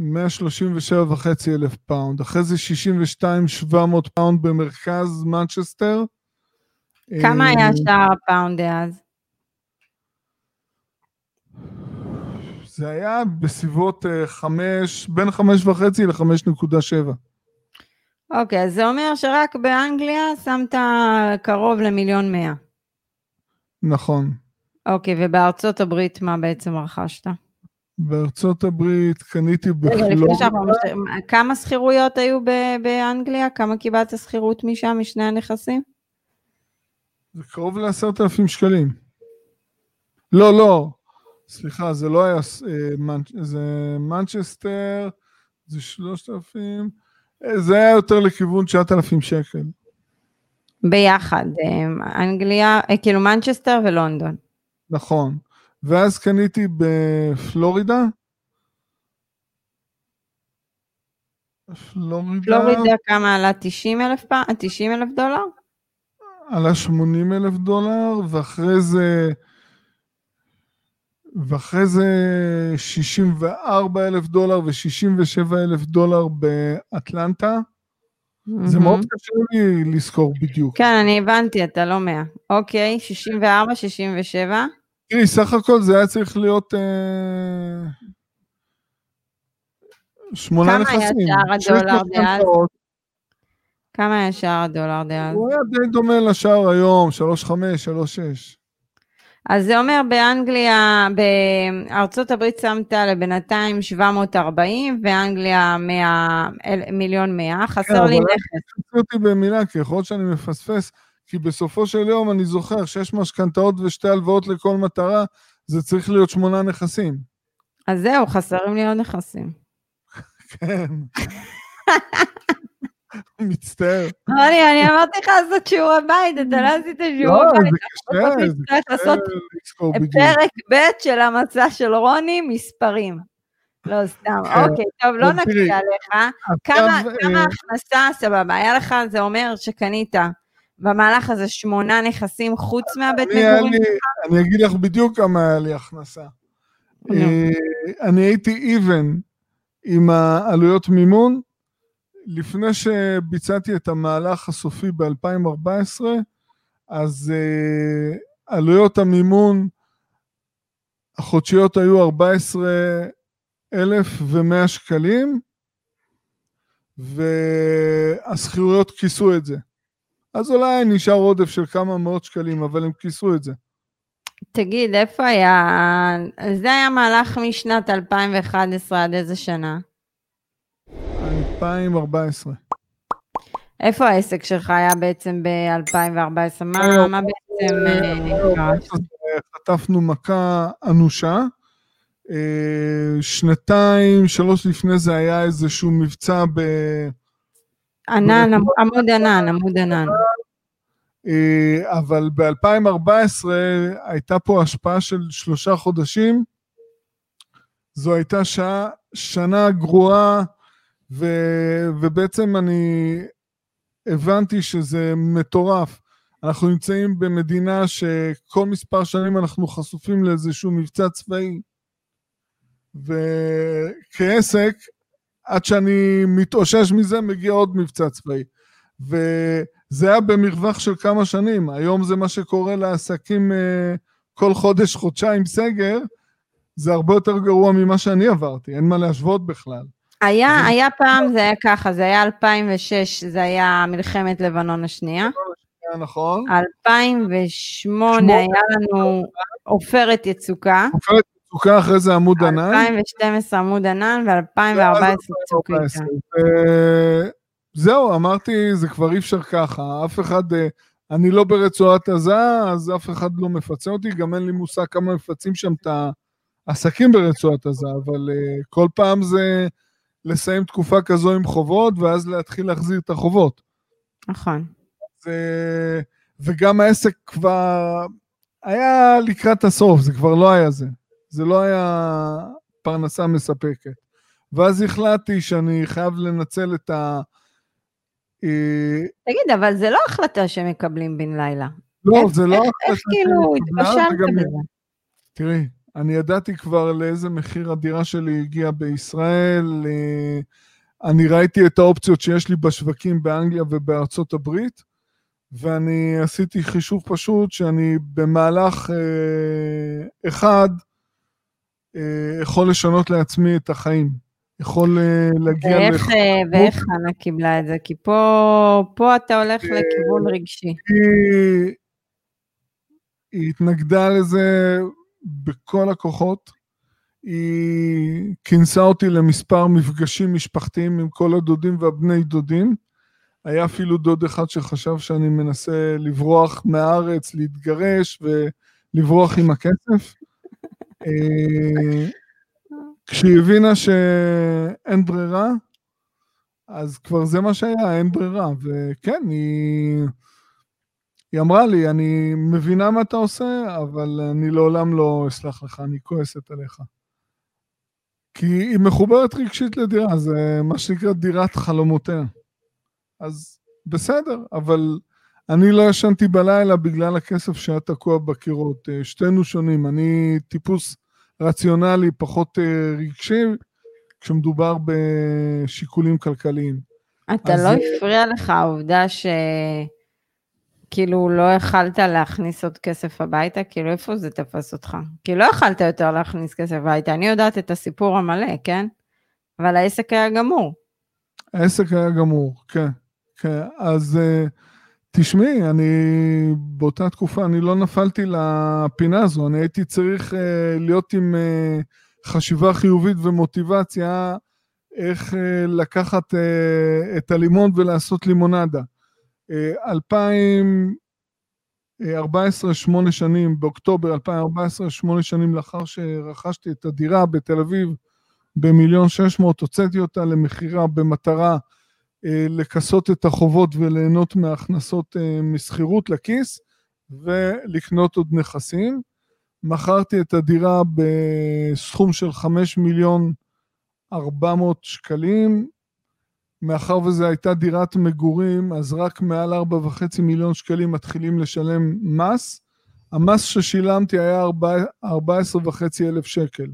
137 וחצי אלף פאונד, אחרי זה 62 700 פאונד במרכז מנצ'סטר. כמה היה אה, שער הפאונד אז? זה היה בסביבות 5, אה, בין 5 וחצי ל-5.7. אוקיי, אז זה אומר שרק באנגליה שמת קרוב למיליון מאה. נכון. אוקיי, ובארצות הברית מה בעצם רכשת? בארצות הברית קניתי בפלורידה. כמה שכירויות היו באנגליה? כמה קיבלת שכירות משם, משני הנכסים? זה קרוב לעשרת אלפים שקלים. לא, לא, סליחה, זה לא היה, אה, זה מנצ'סטר, זה שלושת אלפים, אה, זה היה יותר לכיוון תשעת אלפים שקל. ביחד, אה, אנגליה, כאילו מנצ'סטר ולונדון. נכון. ואז קניתי בפלורידה. פלורידה. פלורידה כמה עלה? 90 אלף פעם? 90 אלף דולר? עלה 80 אלף דולר, ואחרי זה... ואחרי זה 64 אלף דולר ו-67 אלף דולר באטלנטה. Mm-hmm. זה מאוד קשה לי לזכור בדיוק. כן, אני הבנתי, אתה לא 100. אוקיי, 64, 67. תראי, סך הכל זה היה צריך להיות אה, שמונה כמה נכסים. היה שער הדולר דאז? כמה היה שער הדולר דאז? הוא היה די דומה לשער היום, 3.5, 3.6. אז זה אומר באנגליה, בארצות הברית שמת לבינתיים 740, ואנגליה 100, אל- מיליון 100, חסר כן, לי אבל נכס. תקחי אותי במילה, כי יכול להיות שאני מפספס, כי בסופו של יום אני זוכר שיש משכנתאות ושתי הלוואות לכל מטרה, זה צריך להיות שמונה נכסים. אז זהו, חסרים לי עוד נכסים. כן. מצטער. רוני, אני אמרתי לך לעשות שיעורי בית, אתה לא עשית שיעורי לא, בית. זה בסוף קשה, זה קשה לעשות לזכור בדיוק. פרק ב' של המצע של רוני, מספרים. לא, סתם. כן. אוקיי, טוב, לא נקריא עליך. כמה הכנסה, סבבה, היה לך, זה אומר שקנית במהלך הזה שמונה נכסים חוץ מהבית מגורים? לי- אני אגיד לך בדיוק כמה היה לי הכנסה. אה, אני הייתי even עם העלויות מימון. לפני שביצעתי את המהלך הסופי ב-2014, אז אה, עלויות המימון החודשיות היו 14,100 שקלים, והשכירויות כיסו את זה. אז אולי נשאר עודף של כמה מאות שקלים, אבל הם כיסו את זה. תגיד, איפה היה... זה היה מהלך משנת 2011 עד איזה שנה? 2014. איפה העסק שלך היה בעצם ב-2014? מה, מה בעצם אה, קרה? חטפנו מכה אנושה. אה, שנתיים, שלוש לפני זה היה איזשהו מבצע ב... ענן, עמ- עמוד ענן, עמוד ענן. אה, אבל ב-2014 הייתה פה השפעה של שלושה חודשים. זו הייתה שעה, שנה גרועה, ו, ובעצם אני הבנתי שזה מטורף. אנחנו נמצאים במדינה שכל מספר שנים אנחנו חשופים לאיזשהו מבצע צבאי. וכעסק, עד שאני מתאושש מזה, מגיע עוד מבצע צבאי. וזה היה במרווח של כמה שנים. היום זה מה שקורה לעסקים אה, כל חודש, חודשיים סגר, זה הרבה יותר גרוע ממה שאני עברתי, אין מה להשוות בכלל. היה, היה פעם, זה היה ככה, זה היה 2006, זה היה מלחמת לבנון השנייה. נכון? 2008 היה לנו עופרת יצוקה. עופרת מצוקה אחרי זה עמוד ענן. 2012 עמוד ענן ו-2014 צוק איתן. ו- זהו, אמרתי, זה כבר אי אפשר ככה, אף אחד, אה, אני לא ברצועת עזה, אז אף אחד לא מפצה אותי, גם אין לי מושג כמה מפצים שם את העסקים ברצועת עזה, אבל אה, כל פעם זה לסיים תקופה כזו עם חובות, ואז להתחיל להחזיר את החובות. נכון. זה... וגם העסק כבר היה לקראת הסוף, זה כבר לא היה זה. זה לא היה פרנסה מספקת. ואז החלטתי שאני חייב לנצל את ה... אה, תגיד, אבל זה לא החלטה שמקבלים בן לילה. לא, איך- זה לא... איך- החלטה איך כאילו וגם- בזה? תראי, אני ידעתי כבר לאיזה מחיר הדירה שלי הגיעה בישראל, אה, אני ראיתי את האופציות שיש לי בשווקים באנגליה ובארצות הברית, ואני עשיתי חישוב פשוט שאני במהלך אה, אחד יכול לשנות לעצמי את החיים. יכול אה, להגיע ואיך, אה, ואיך חנה קיבלה את זה? כי פה, פה אתה הולך אה, לכיוון רגשי. היא, היא התנגדה לזה בכל הכוחות. היא כינסה אותי למספר מפגשים משפחתיים עם כל הדודים והבני דודים. היה אפילו דוד אחד שחשב שאני מנסה לברוח מהארץ, להתגרש ולברוח עם הכסף. אה, כשהיא הבינה שאין ברירה, אז כבר זה מה שהיה, אין ברירה. וכן, היא, היא אמרה לי, אני מבינה מה אתה עושה, אבל אני לעולם לא אסלח לך, אני כועסת עליך. כי היא מחוברת רגשית לדירה, זה מה שנקרא דירת חלומותיה. אז בסדר, אבל אני לא ישנתי בלילה בגלל הכסף שהיה תקוע בקירות. אה, שתינו שונים, אני טיפוס רציונלי, פחות אה, רגשי, כשמדובר בשיקולים כלכליים. אתה אז, לא הפריע לך העובדה ש... כאילו לא יכלת להכניס עוד כסף הביתה? כאילו איפה זה תפס אותך? כי לא יכלת יותר להכניס כסף הביתה, אני יודעת את הסיפור המלא, כן? אבל העסק היה גמור. העסק היה גמור, כן. כן. אז uh, תשמעי, אני באותה תקופה, אני לא נפלתי לפינה הזו, אני הייתי צריך uh, להיות עם uh, חשיבה חיובית ומוטיבציה איך uh, לקחת uh, את הלימון ולעשות לימונדה. 2014, שמונה שנים, באוקטובר 2014, שמונה שנים לאחר שרכשתי את הדירה בתל אביב במיליון שש מאות, הוצאתי אותה למכירה במטרה לכסות את החובות וליהנות מהכנסות אה, משכירות לכיס ולקנות עוד נכסים. מכרתי את הדירה בסכום של חמש מיליון ארבע מאות שקלים, מאחר וזו הייתה דירת מגורים, אז רק מעל 4.5 מיליון שקלים מתחילים לשלם מס. המס ששילמתי היה 14.5 אלף שקל.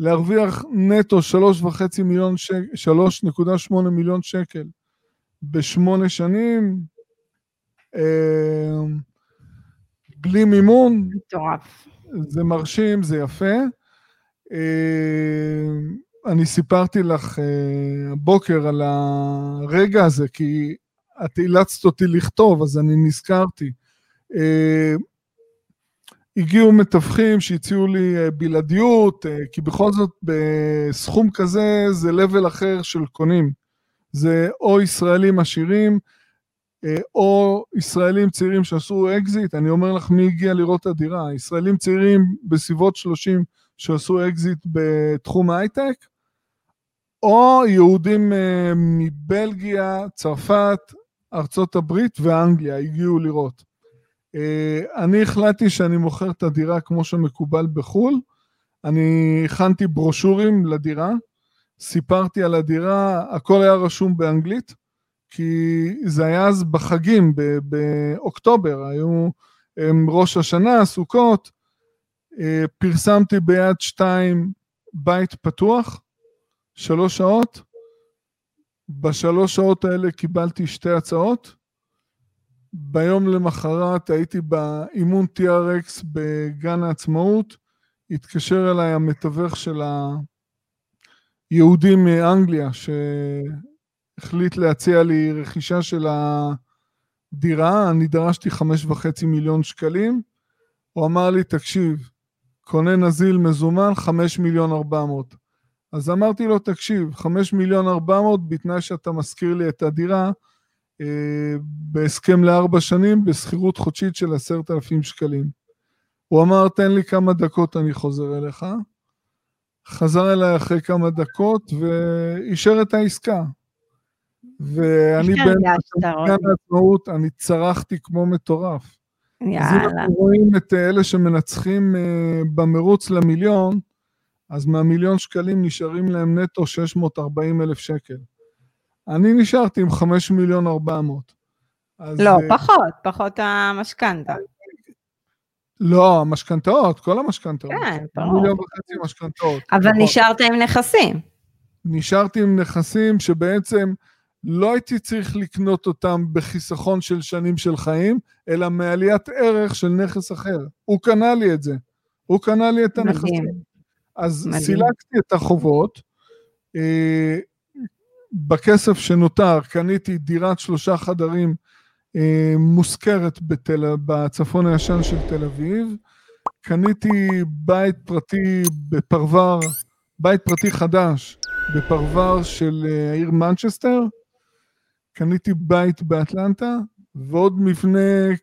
להרוויח נטו 3.5 מיליון שקל, 3.8 מיליון שקל בשמונה שנים, אה, בלי מימון. מטורף. זה מרשים, זה יפה. אה, אני סיפרתי לך uh, הבוקר על הרגע הזה, כי את אילצת אותי לכתוב, אז אני נזכרתי. הגיעו מתווכים שהציעו לי uh, בלעדיות, uh, כי בכל זאת בסכום כזה זה level אחר של קונים. זה או ישראלים עשירים, uh, או ישראלים צעירים שעשו אקזיט, אני אומר לך מי הגיע לראות את הדירה, ישראלים צעירים בסביבות 30 שעשו אקזיט בתחום ההייטק, או יהודים אה, מבלגיה, צרפת, ארצות הברית ואנגליה הגיעו לראות. אה, אני החלטתי שאני מוכר את הדירה כמו שמקובל בחו"ל. אני הכנתי ברושורים לדירה, סיפרתי על הדירה, הכל היה רשום באנגלית, כי זה היה אז בחגים, באוקטובר, היו ראש השנה, סוכות, אה, פרסמתי ביד שתיים בית פתוח, שלוש שעות, בשלוש שעות האלה קיבלתי שתי הצעות. ביום למחרת הייתי באימון TRX בגן העצמאות, התקשר אליי המתווך של היהודים מאנגליה, שהחליט להציע לי רכישה של הדירה, אני דרשתי חמש וחצי מיליון שקלים. הוא אמר לי, תקשיב, קונה נזיל מזומן, חמש מיליון ארבע מאות. אז אמרתי לו, תקשיב, 5 מיליון 400 בתנאי שאתה משכיר לי את הדירה בהסכם לארבע שנים בשכירות חודשית של עשרת אלפים שקלים. הוא אמר, תן לי כמה דקות, אני חוזר אליך. חזר אליי אחרי כמה דקות ואישר את העסקה. ואני בין העצמאות, אני צרחתי כמו מטורף. יאללה. אז אם אנחנו רואים את אלה שמנצחים אה, במרוץ למיליון, אז מהמיליון שקלים נשארים להם נטו 640 אלף שקל. אני נשארתי עם 5 מיליון 400. אז, לא, uh, פחות, פחות המשכנתה. לא, המשכנתאות, כל המשכנתאות. כן, ברור. מיליון וחצי משכנתאות. אבל פחות. נשארת עם נכסים. נשארתי עם נכסים שבעצם לא הייתי צריך לקנות אותם בחיסכון של שנים של חיים, אלא מעליית ערך של נכס אחר. הוא קנה לי את זה. הוא קנה לי את הנכסים. מדהים. אז מדהים. סילקתי את החובות, אה, בכסף שנותר קניתי דירת שלושה חדרים אה, מושכרת בתל, בצפון הישן של תל אביב, קניתי בית פרטי בפרבר, בית פרטי חדש בפרבר של אה, העיר מנצ'סטר, קניתי בית באטלנטה ועוד מבנה,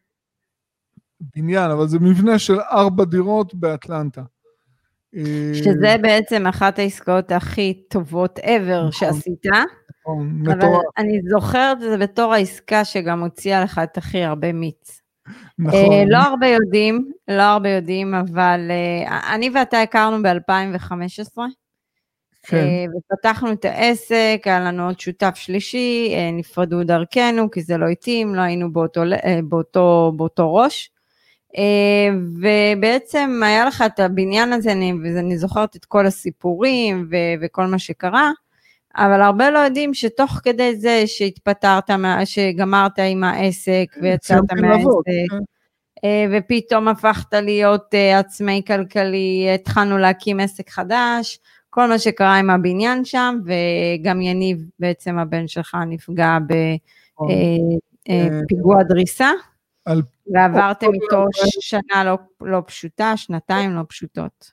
בניין, אבל זה מבנה של ארבע דירות באטלנטה. שזה בעצם אחת העסקאות הכי טובות ever נכון, שעשית. נכון, מטורף. אבל אני זוכרת את זה בתור העסקה שגם הוציאה לך את הכי הרבה מיץ. נכון. Uh, לא הרבה יודעים, לא הרבה יודעים, אבל uh, אני ואתה הכרנו ב-2015. כן. Uh, ופתחנו את העסק, היה לנו עוד שותף שלישי, uh, נפרדו דרכנו כי זה לא התאים, לא היינו באותו, uh, באותו, באותו ראש. אה, ובעצם היה לך את הבניין הזה, אני, ואני זוכרת את כל הסיפורים ו, וכל מה שקרה, אבל הרבה לא יודעים שתוך כדי זה שהתפטרת, שגמרת עם העסק ויצאת מהעסק, כן. אה, ופתאום הפכת להיות אה, עצמאי כלכלי, התחלנו להקים עסק חדש, כל מה שקרה עם הבניין שם, וגם יניב, בעצם הבן שלך, נפגע בפיגוע נכון. דריסה. על... ועברתם איתו שנה לא, לא פשוטה, שנתיים לא פשוטות.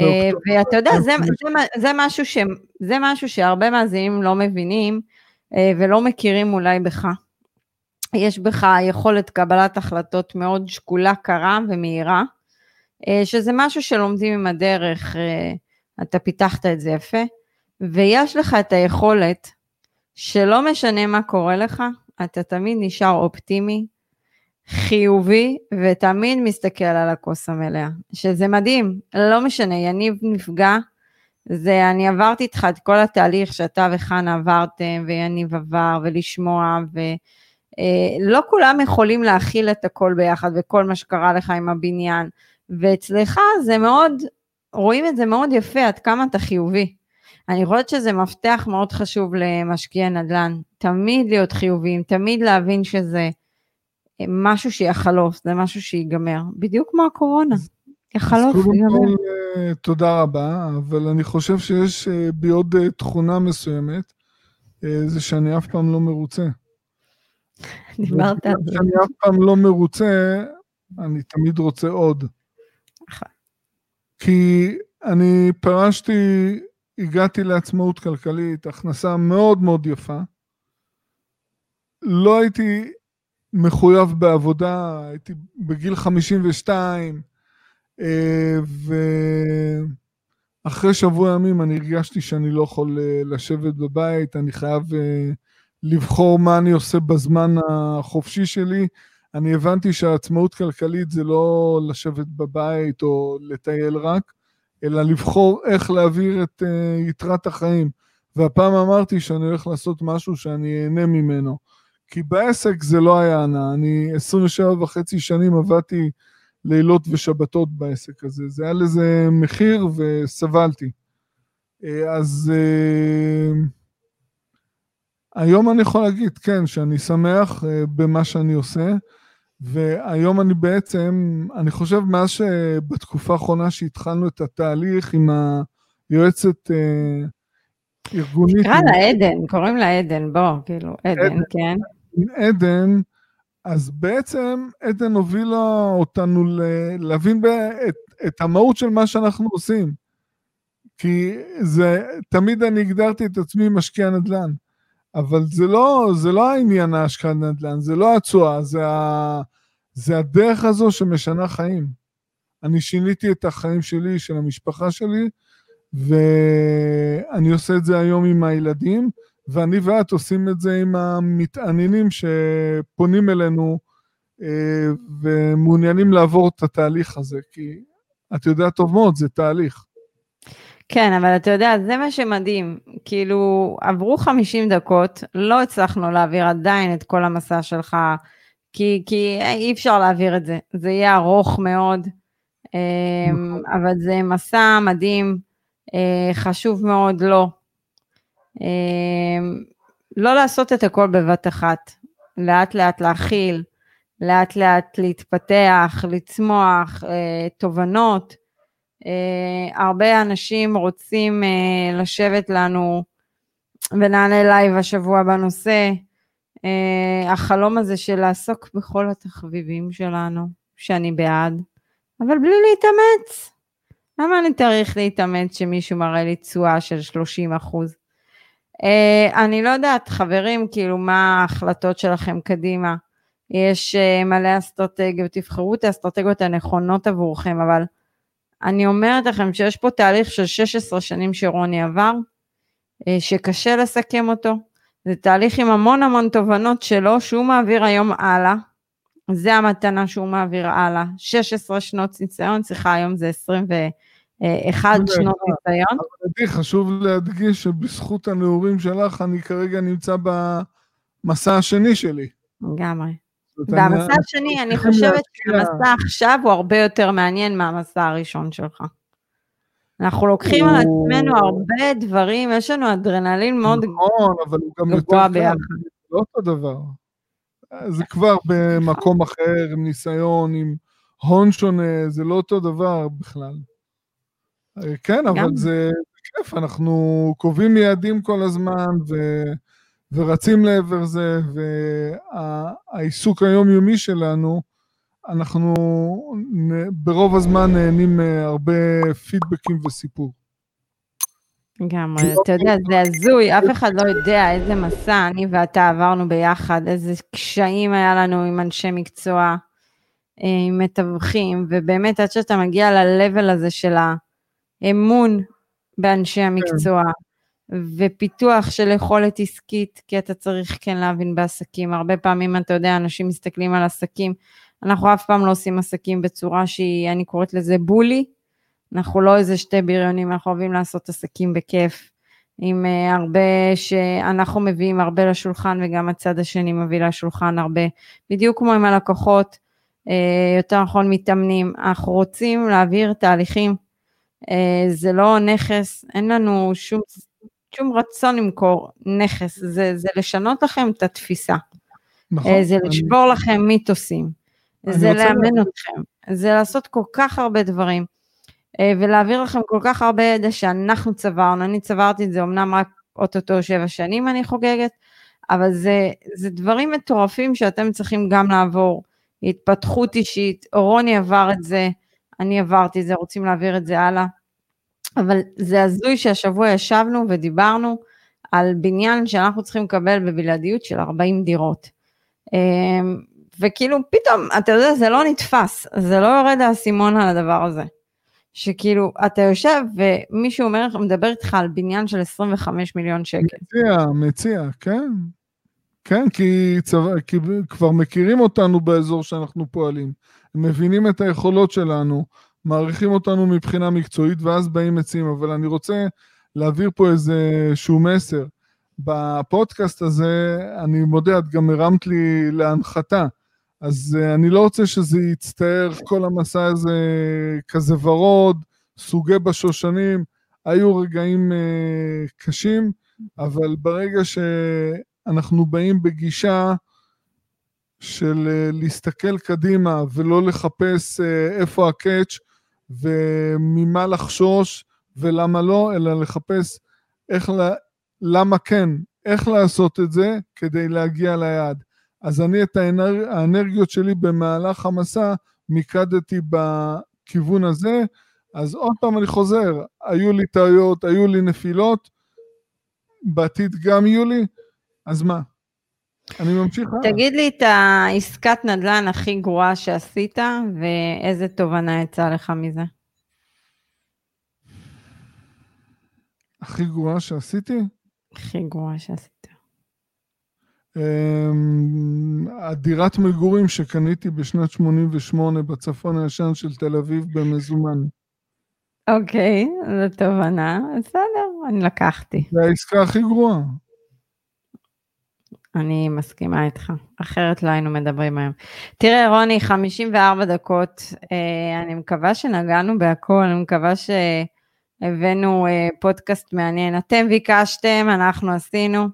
אה, ואתה יודע, זה, זה, זה, משהו ש, זה משהו שהרבה מאזינים לא מבינים אה, ולא מכירים אולי בך. יש בך יכולת קבלת החלטות מאוד שקולה, קרה ומהירה, אה, שזה משהו שלומדים עם הדרך, אתה פיתחת את זה יפה, ויש לך את היכולת שלא משנה מה קורה לך, אתה תמיד נשאר אופטימי, חיובי ותמיד מסתכל על הכוס המלאה, שזה מדהים, לא משנה, יניב נפגע, זה אני עברתי איתך את כל התהליך שאתה וחנה עברתם ויניב עבר ולשמוע ולא אה, כולם יכולים להכיל את הכל ביחד וכל מה שקרה לך עם הבניין ואצלך זה מאוד, רואים את זה מאוד יפה עד כמה אתה חיובי. אני חושבת שזה מפתח מאוד חשוב למשקיעי נדל"ן, תמיד להיות חיוביים, תמיד להבין שזה משהו שיחלוף, זה משהו שיגמר, בדיוק כמו הקורונה, יחלוף, ייגמר. אה, תודה רבה, אבל אני חושב שיש אה, בי עוד אה, תכונה מסוימת, זה שאני אף פעם לא מרוצה. דיברת על זה. כשאני אף פעם לא מרוצה, אני תמיד רוצה עוד. נכון. כי אני פרשתי, הגעתי לעצמאות כלכלית, הכנסה מאוד מאוד יפה. לא הייתי מחויב בעבודה, הייתי בגיל 52, אה, ואחרי שבוע ימים אני הרגשתי שאני לא יכול אה, לשבת בבית, אני חייב אה, לבחור מה אני עושה בזמן החופשי שלי. אני הבנתי שהעצמאות כלכלית זה לא לשבת בבית או לטייל רק, אלא לבחור איך להעביר את יתרת החיים. והפעם אמרתי שאני הולך לעשות משהו שאני אהנה ממנו. כי בעסק זה לא היה הנאה. אני 27 וחצי שנים עבדתי לילות ושבתות בעסק הזה. זה היה לזה מחיר וסבלתי. אה, אז uh, היום אני יכול להגיד, כן, שאני שמח uh, במה שאני עושה, והיום אני בעצם, אני חושב מאז שבתקופה האחרונה שהתחלנו את התהליך עם היועצת ארגונית... תקרא לה עדן, קוראים לה עדן, בוא, כאילו, עדן, עדן כן. עם עדן, אז בעצם עדן הובילה אותנו להבין את, את המהות של מה שאנחנו עושים. כי זה, תמיד אני הגדרתי את עצמי משקיע נדל"ן, אבל זה לא, זה לא העניין ההשקעת נדל"ן, זה לא התשואה, זה, זה הדרך הזו שמשנה חיים. אני שיניתי את החיים שלי, של המשפחה שלי, ואני עושה את זה היום עם הילדים, ואני ואת עושים את זה עם המתעניינים שפונים אלינו אה, ומעוניינים לעבור את התהליך הזה, כי את יודעת טוב מאוד, זה תהליך. כן, אבל אתה יודע, זה מה שמדהים, כאילו, עברו 50 דקות, לא הצלחנו להעביר עדיין את כל המסע שלך, כי, כי אי אפשר להעביר את זה, זה יהיה ארוך מאוד, אה, נכון. אבל זה מסע מדהים, אה, חשוב מאוד לו, לא. אמ, לא לעשות את הכל בבת אחת, לאט לאט להכיל, לאט לאט להתפתח, לצמוח, אה, תובנות. אה, הרבה אנשים רוצים אה, לשבת לנו ונעלה לייב השבוע בנושא. החלום הזה של לעסוק בכל התחביבים שלנו, שאני בעד, אבל בלי להתאמץ. למה אני צריך להתאמץ שמישהו מראה לי תשואה של 30 אחוז? Uh, אני לא יודעת, חברים, כאילו, מה ההחלטות שלכם קדימה? יש uh, מלא אסטרטגיות, תבחרו את האסטרטגיות הנכונות עבורכם, אבל אני אומרת לכם שיש פה תהליך של 16 שנים שרוני עבר, uh, שקשה לסכם אותו. זה תהליך עם המון המון תובנות שלו, שהוא מעביר היום הלאה. זה המתנה שהוא מעביר הלאה. 16 שנות ניסיון, סליחה, היום זה 20 ו... אחד שנות ניסיון. אבל חשוב להדגיש שבזכות הנעורים שלך, אני כרגע נמצא במסע השני שלי. לגמרי. והמסע השני, אני חושבת שהמסע עכשיו הוא הרבה יותר מעניין מהמסע הראשון שלך. אנחנו לוקחים. על עצמנו הרבה דברים, יש לנו אדרנלין מאוד נכון, אבל הוא גם יותר קל, לא אותו דבר. זה כבר במקום אחר, עם ניסיון, עם הון שונה, זה לא אותו דבר בכלל. כן, אבל זה כיף, אנחנו קובעים יעדים כל הזמן, ו... ורצים לעבר זה, והעיסוק היומיומי שלנו, אנחנו ברוב הזמן נהנים מהרבה פידבקים וסיפור. גם, אתה יודע, זה הזוי, אף אחד לא יודע איזה מסע אני ואתה עברנו ביחד, איזה קשיים היה לנו עם אנשי מקצוע, אה, עם מתווכים, ובאמת עד שאתה מגיע ל-level הזה של האמון באנשי המקצוע, ופיתוח של יכולת עסקית, כי אתה צריך כן להבין בעסקים. הרבה פעמים, אתה יודע, אנשים מסתכלים על עסקים, אנחנו אף פעם לא עושים עסקים בצורה שהיא, אני קוראת לזה בולי, אנחנו לא איזה שתי בריונים, אנחנו אוהבים לעשות עסקים בכיף, עם uh, הרבה שאנחנו מביאים הרבה לשולחן וגם הצד השני מביא לשולחן הרבה, בדיוק כמו עם הלקוחות, uh, יותר נכון מתאמנים, אנחנו רוצים להעביר תהליכים, זה לא נכס, אין לנו שום שום רצון למכור נכס, זה, זה לשנות לכם את התפיסה. נכון. אה, זה לשבור אני... לכם מיתוסים. זה לאמן לה... אתכם. זה לעשות כל כך הרבה דברים. אה, ולהעביר לכם כל כך הרבה ידע שאנחנו צברנו. אני צברתי את זה אמנם רק אוטוטו שבע שנים אני חוגגת, אבל זה, זה דברים מטורפים שאתם צריכים גם לעבור. התפתחות אישית, רוני עבר את זה, אני עברתי זה, רוצים להעביר את זה הלאה. אבל זה הזוי שהשבוע ישבנו ודיברנו על בניין שאנחנו צריכים לקבל בבלעדיות של 40 דירות. אמ, וכאילו פתאום, אתה יודע, זה לא נתפס, זה לא יורד האסימון על הדבר הזה. שכאילו, אתה יושב ומישהו אומר, מדבר איתך על בניין של 25 מיליון שקל. מציע, מציע, כן. כן, כי, צבא, כי כבר מכירים אותנו באזור שאנחנו פועלים. מבינים את היכולות שלנו, מעריכים אותנו מבחינה מקצועית, ואז באים מציעים, אבל אני רוצה להעביר פה איזה שהוא מסר. בפודקאסט הזה, אני מודה, את גם הרמת לי להנחתה, אז uh, אני לא רוצה שזה יצטער, כל המסע הזה כזה ורוד, סוגי בשושנים, היו רגעים uh, קשים, אבל ברגע שאנחנו באים בגישה של uh, להסתכל קדימה ולא לחפש uh, איפה הקאץ', וממה לחשוש ולמה לא, אלא לחפש איך, למה כן, איך לעשות את זה כדי להגיע ליעד. אז אני את האנרג, האנרגיות שלי במהלך המסע מיקדתי בכיוון הזה, אז עוד פעם אני חוזר, היו לי טעויות, היו לי נפילות, בעתיד גם יהיו לי, אז מה? אני ממשיך הלאה. תגיד לי את העסקת נדל"ן הכי גרועה שעשית, ואיזה תובנה יצאה לך מזה? הכי גרועה שעשיתי? הכי גרועה שעשית. אמ, הדירת מגורים שקניתי בשנת 88 בצפון הישן של תל אביב במזומן. אוקיי, זו תובנה, בסדר, אני לקחתי. זה העסקה הכי גרועה. אני מסכימה איתך, אחרת לא היינו מדברים היום. תראה, רוני, 54 דקות, אה, אני מקווה שנגענו בהכל, אני מקווה שהבאנו אה, פודקאסט מעניין. אתם ביקשתם, אנחנו עשינו.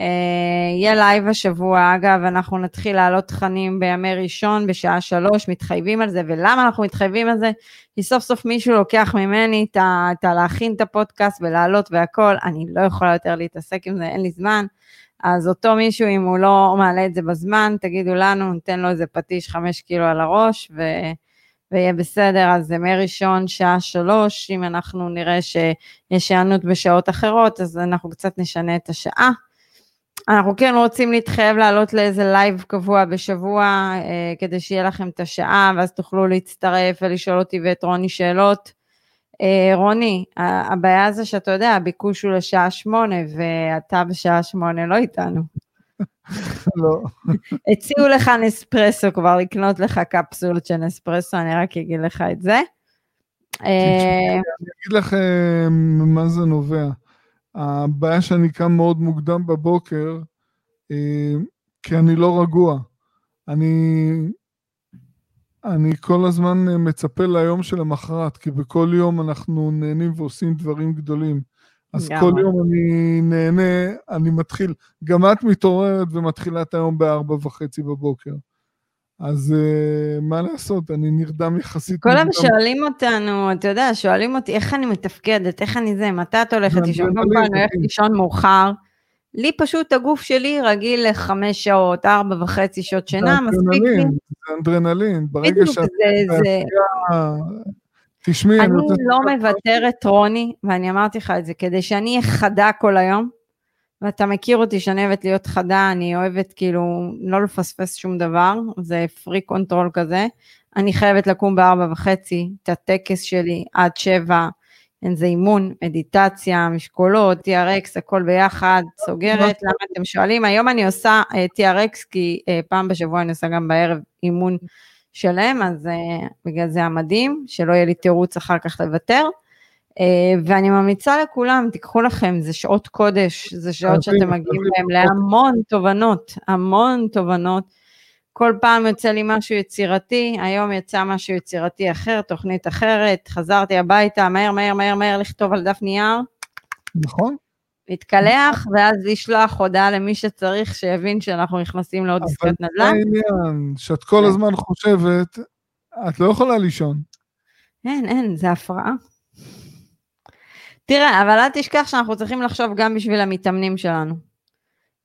אה, יהיה לייב השבוע, אגב, אנחנו נתחיל להעלות תכנים בימי ראשון בשעה שלוש, מתחייבים על זה, ולמה אנחנו מתחייבים על זה? כי סוף סוף מישהו לוקח ממני את ה... להכין את הפודקאסט ולהעלות והכל, אני לא יכולה יותר להתעסק עם זה, אין לי זמן. אז אותו מישהו, אם הוא לא מעלה את זה בזמן, תגידו לנו, ניתן לו איזה פטיש חמש קילו על הראש, ו... ויהיה בסדר, אז זה מראשון שעה שלוש, אם אנחנו נראה שיש היענות בשעות אחרות, אז אנחנו קצת נשנה את השעה. אנחנו כן רוצים להתחייב לעלות לאיזה לייב קבוע בשבוע, אה, כדי שיהיה לכם את השעה, ואז תוכלו להצטרף ולשאול אותי ואת רוני שאלות. אה, רוני, הבעיה זה שאתה יודע, הביקוש הוא לשעה שמונה, ואתה בשעה שמונה לא איתנו. לא. הציעו לך נספרסו כבר, לקנות לך קפסולות של נספרסו, אני רק אגיד לך את זה. אה, אני אגיד לכם מה זה נובע. הבעיה שאני קם מאוד מוקדם בבוקר, אה, כי אני לא רגוע. אני אני כל הזמן אה, מצפה ליום של המחרת, כי בכל יום אנחנו נהנים ועושים דברים גדולים. אז גם. כל יום אני נהנה, אני מתחיל, גם את מתעוררת ומתחילה את היום בארבע וחצי בבוקר. אז uh, מה לעשות, אני נרדם יחסית. כולם מוקדם. שואלים אותנו, אתה יודע, שואלים אותי איך אני מתפקדת, איך אני זה, מתי את הולכת לישון? קודם כל אני הולכת כן. לישון מאוחר. לי פשוט הגוף שלי רגיל לחמש שעות, ארבע וחצי שעות שינה, מספיק לי. זה אדרנלין. ברגע שאת... זה, זה, תשמעי, אני לא מוותרת, רוני, ואני אמרתי לך את זה, כדי שאני אהיה חדה כל היום, ואתה מכיר אותי שאני אוהבת להיות חדה, אני אוהבת כאילו לא לפספס שום דבר, זה פריק control כזה. אני חייבת לקום בארבע וחצי, את הטקס שלי עד שבע, אין זה אימון, מדיטציה, משקולות, TRX, הכל ביחד, סוגרת, למה אתם שואלים? היום אני עושה uh, TRX, כי uh, פעם בשבוע אני עושה גם בערב אימון שלם, אז uh, בגלל זה המדהים, שלא יהיה לי תירוץ אחר כך לוותר. ואני ממליצה לכולם, תיקחו לכם, זה שעות קודש, זה שעות שאתם מגיעים. להם להמון תובנות, המון תובנות. כל פעם יוצא לי משהו יצירתי, היום יצא משהו יצירתי אחר, תוכנית אחרת, חזרתי הביתה, מהר, מהר, מהר, מהר, לכתוב על דף נייר, נכון? להתקלח, ואז לשלוח הודעה למי שצריך, שיבין שאנחנו נכנסים לעוד אבל עסקת זה נדל"ן. העניין, שאת כל כן. הזמן חושבת, את לא יכולה לישון. אין, אין, זה הפרעה. תראה, אבל אל תשכח שאנחנו צריכים לחשוב גם בשביל המתאמנים שלנו.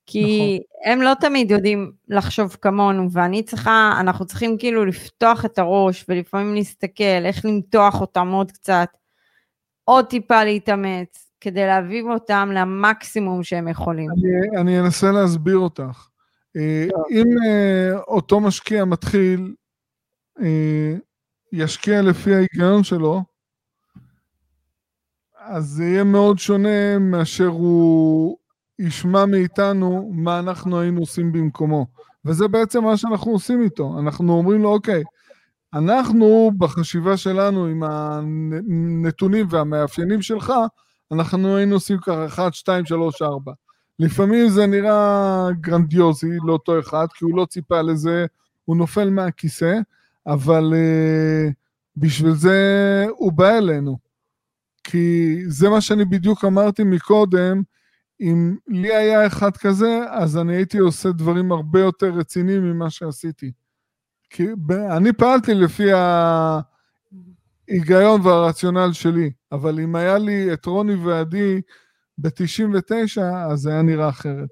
כי הם לא תמיד יודעים לחשוב כמונו, ואני צריכה, אנחנו צריכים כאילו לפתוח את הראש, ולפעמים להסתכל, איך למתוח אותם עוד קצת, עוד טיפה להתאמץ, כדי להביא אותם למקסימום שהם יכולים. אני, אני אנסה להסביר אותך. אה, אם אה, אותו משקיע מתחיל, אה, ישקיע לפי ההיגיון שלו, אז זה יהיה מאוד שונה מאשר הוא ישמע מאיתנו מה אנחנו היינו עושים במקומו. וזה בעצם מה שאנחנו עושים איתו. אנחנו אומרים לו, אוקיי, אנחנו בחשיבה שלנו עם הנתונים והמאפיינים שלך, אנחנו היינו עושים ככה 1, 2, 3, 4. לפעמים זה נראה גרנדיוזי לאותו אחד, כי הוא לא ציפה לזה, הוא נופל מהכיסא, אבל uh, בשביל זה הוא בא אלינו. כי זה מה שאני בדיוק אמרתי מקודם, אם לי היה אחד כזה, אז אני הייתי עושה דברים הרבה יותר רציניים ממה שעשיתי. כי אני פעלתי לפי ההיגיון והרציונל שלי, אבל אם היה לי את רוני ועדי ב-99, אז זה היה נראה אחרת.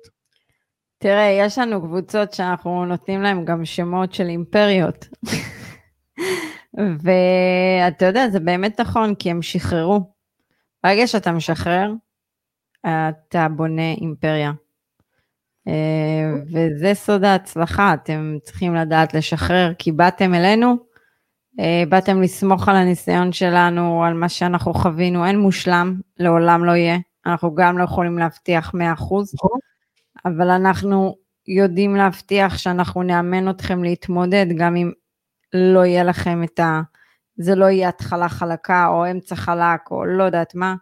תראה, יש לנו קבוצות שאנחנו נותנים להם גם שמות של אימפריות. ואתה יודע, זה באמת נכון, כי הם שחררו. ברגע שאתה משחרר, אתה בונה אימפריה. אה, וזה סוד ההצלחה, אתם צריכים לדעת לשחרר, כי באתם אלינו, אה, באתם לסמוך על הניסיון שלנו, על מה שאנחנו חווינו, אין מושלם, לעולם לא יהיה. אנחנו גם לא יכולים להבטיח 100%, נכון? אבל אנחנו יודעים להבטיח שאנחנו נאמן אתכם להתמודד, גם אם לא יהיה לכם את ה... זה לא יהיה התחלה חלקה או אמצע חלק או לא יודעת מה,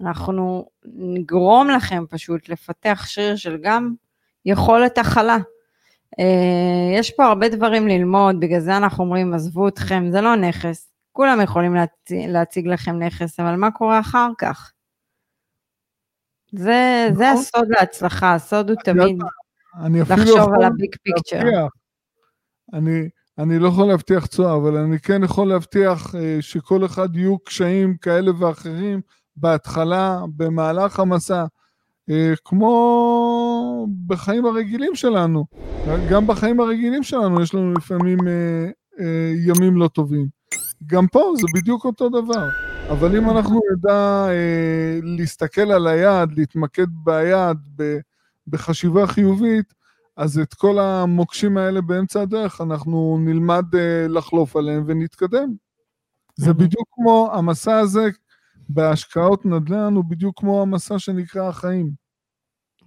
אנחנו נגרום לכם פשוט לפתח שריר של גם יכולת הכלה. אה, יש פה הרבה דברים ללמוד, בגלל זה אנחנו אומרים, עזבו אתכם, זה לא נכס. כולם יכולים להציג, להציג לכם נכס, אבל מה קורה אחר כך? זה, זה נכון. הסוד להצלחה, הסוד הוא תמיד לחשוב על הביג פיקצ'ר. אני, אני לא יכול להבטיח תשואה, אבל אני כן יכול להבטיח אה, שכל אחד יהיו קשיים כאלה ואחרים בהתחלה, במהלך המסע, אה, כמו בחיים הרגילים שלנו. גם בחיים הרגילים שלנו יש לנו לפעמים אה, אה, ימים לא טובים. גם פה זה בדיוק אותו דבר. אבל אם אנחנו נדע אה, להסתכל על היעד, להתמקד ביעד, ב, בחשיבה חיובית, אז את כל המוקשים האלה באמצע הדרך, אנחנו נלמד uh, לחלוף עליהם ונתקדם. זה. בדיוק כמו, המסע הזה בהשקעות נדל"ן הוא בדיוק כמו המסע שנקרא החיים.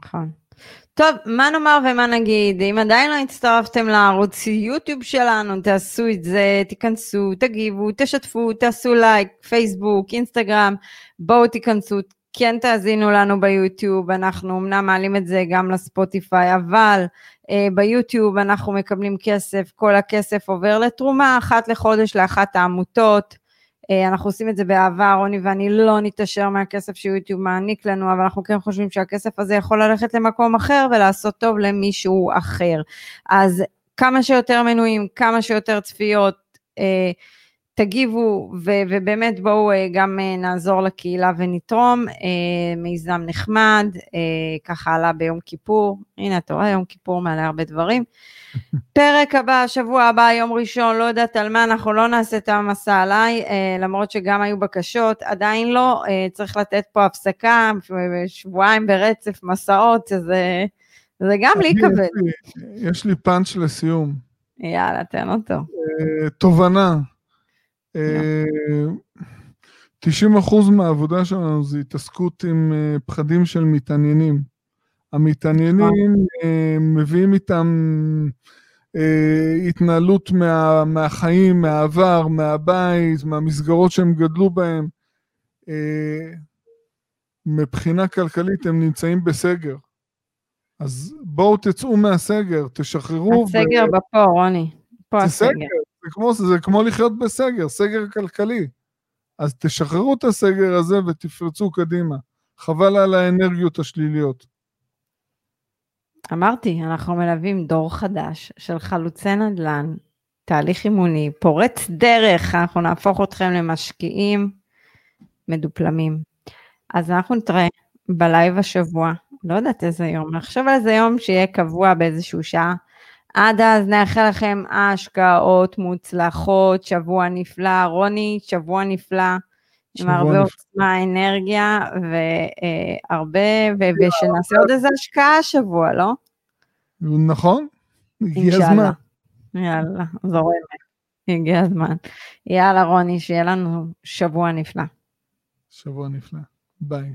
נכון. טוב, מה נאמר ומה נגיד? אם עדיין לא הצטרפתם לערוץ יוטיוב שלנו, תעשו את זה, תיכנסו, תגיבו, תשתפו, תעשו לייק, פייסבוק, אינסטגרם, בואו תיכנסו, כן תאזינו לנו ביוטיוב, אנחנו אמנם מעלים את זה גם לספוטיפיי, אבל uh, ביוטיוב אנחנו מקבלים כסף, כל הכסף עובר לתרומה אחת לחודש לאחת העמותות. Uh, אנחנו עושים את זה באהבה, רוני ואני לא נתעשר מהכסף שיוטיוב מעניק לנו, אבל אנחנו כן חושבים שהכסף הזה יכול ללכת למקום אחר ולעשות טוב למישהו אחר. אז כמה שיותר מנויים, כמה שיותר צפיות, uh, תגיבו ו- ובאמת בואו אה, גם אה, נעזור לקהילה ונתרום, אה, מיזם נחמד, ככה עלה ביום כיפור, הנה אתה רואה יום כיפור מעלה הרבה דברים. פרק הבא, שבוע הבא, יום ראשון, לא יודעת על מה, אנחנו לא נעשה את המסע עליי, למרות שגם היו בקשות, עדיין לא, צריך לתת פה הפסקה, שבועיים ברצף מסעות, זה, זה גם לי כבד. יש לי פאנץ' לסיום. יאללה, תן אותו. תובנה. 90 אחוז מהעבודה שלנו זה התעסקות עם אה, פחדים של מתעניינים. המתעניינים אה, מביאים איתם אה, התנהלות מה, מהחיים, מהעבר, מהבית, מהמסגרות שהם גדלו בהם. מבחינה כלכלית הם נמצאים בסגר. אז בואו תצאו מהסגר, תשחררו. הסגר ו... בפה, רוני. פה הסגר. זה כמו, זה כמו לחיות בסגר, סגר כלכלי. אז תשחררו את הסגר הזה ותפרצו קדימה. חבל על האנרגיות השליליות. אמרתי, אנחנו מלווים דור חדש של חלוצי נדל"ן, תהליך אימוני, פורץ דרך, אנחנו נהפוך אתכם למשקיעים מדופלמים. אז אנחנו נתראה בלייב השבוע, לא יודעת איזה יום, נחשוב על איזה יום שיהיה קבוע באיזשהו שעה. עד אז נאחל לכם השקעות מוצלחות, שבוע נפלא. רוני, שבוע נפלא. עם הרבה עוצמה, אנרגיה והרבה, ושנעשה עוד איזה השקעה השבוע, לא? נכון, הגיע הזמן. יאללה, זורמת, הגיע הזמן. יאללה, רוני, שיהיה לנו שבוע נפלא. שבוע נפלא, ביי.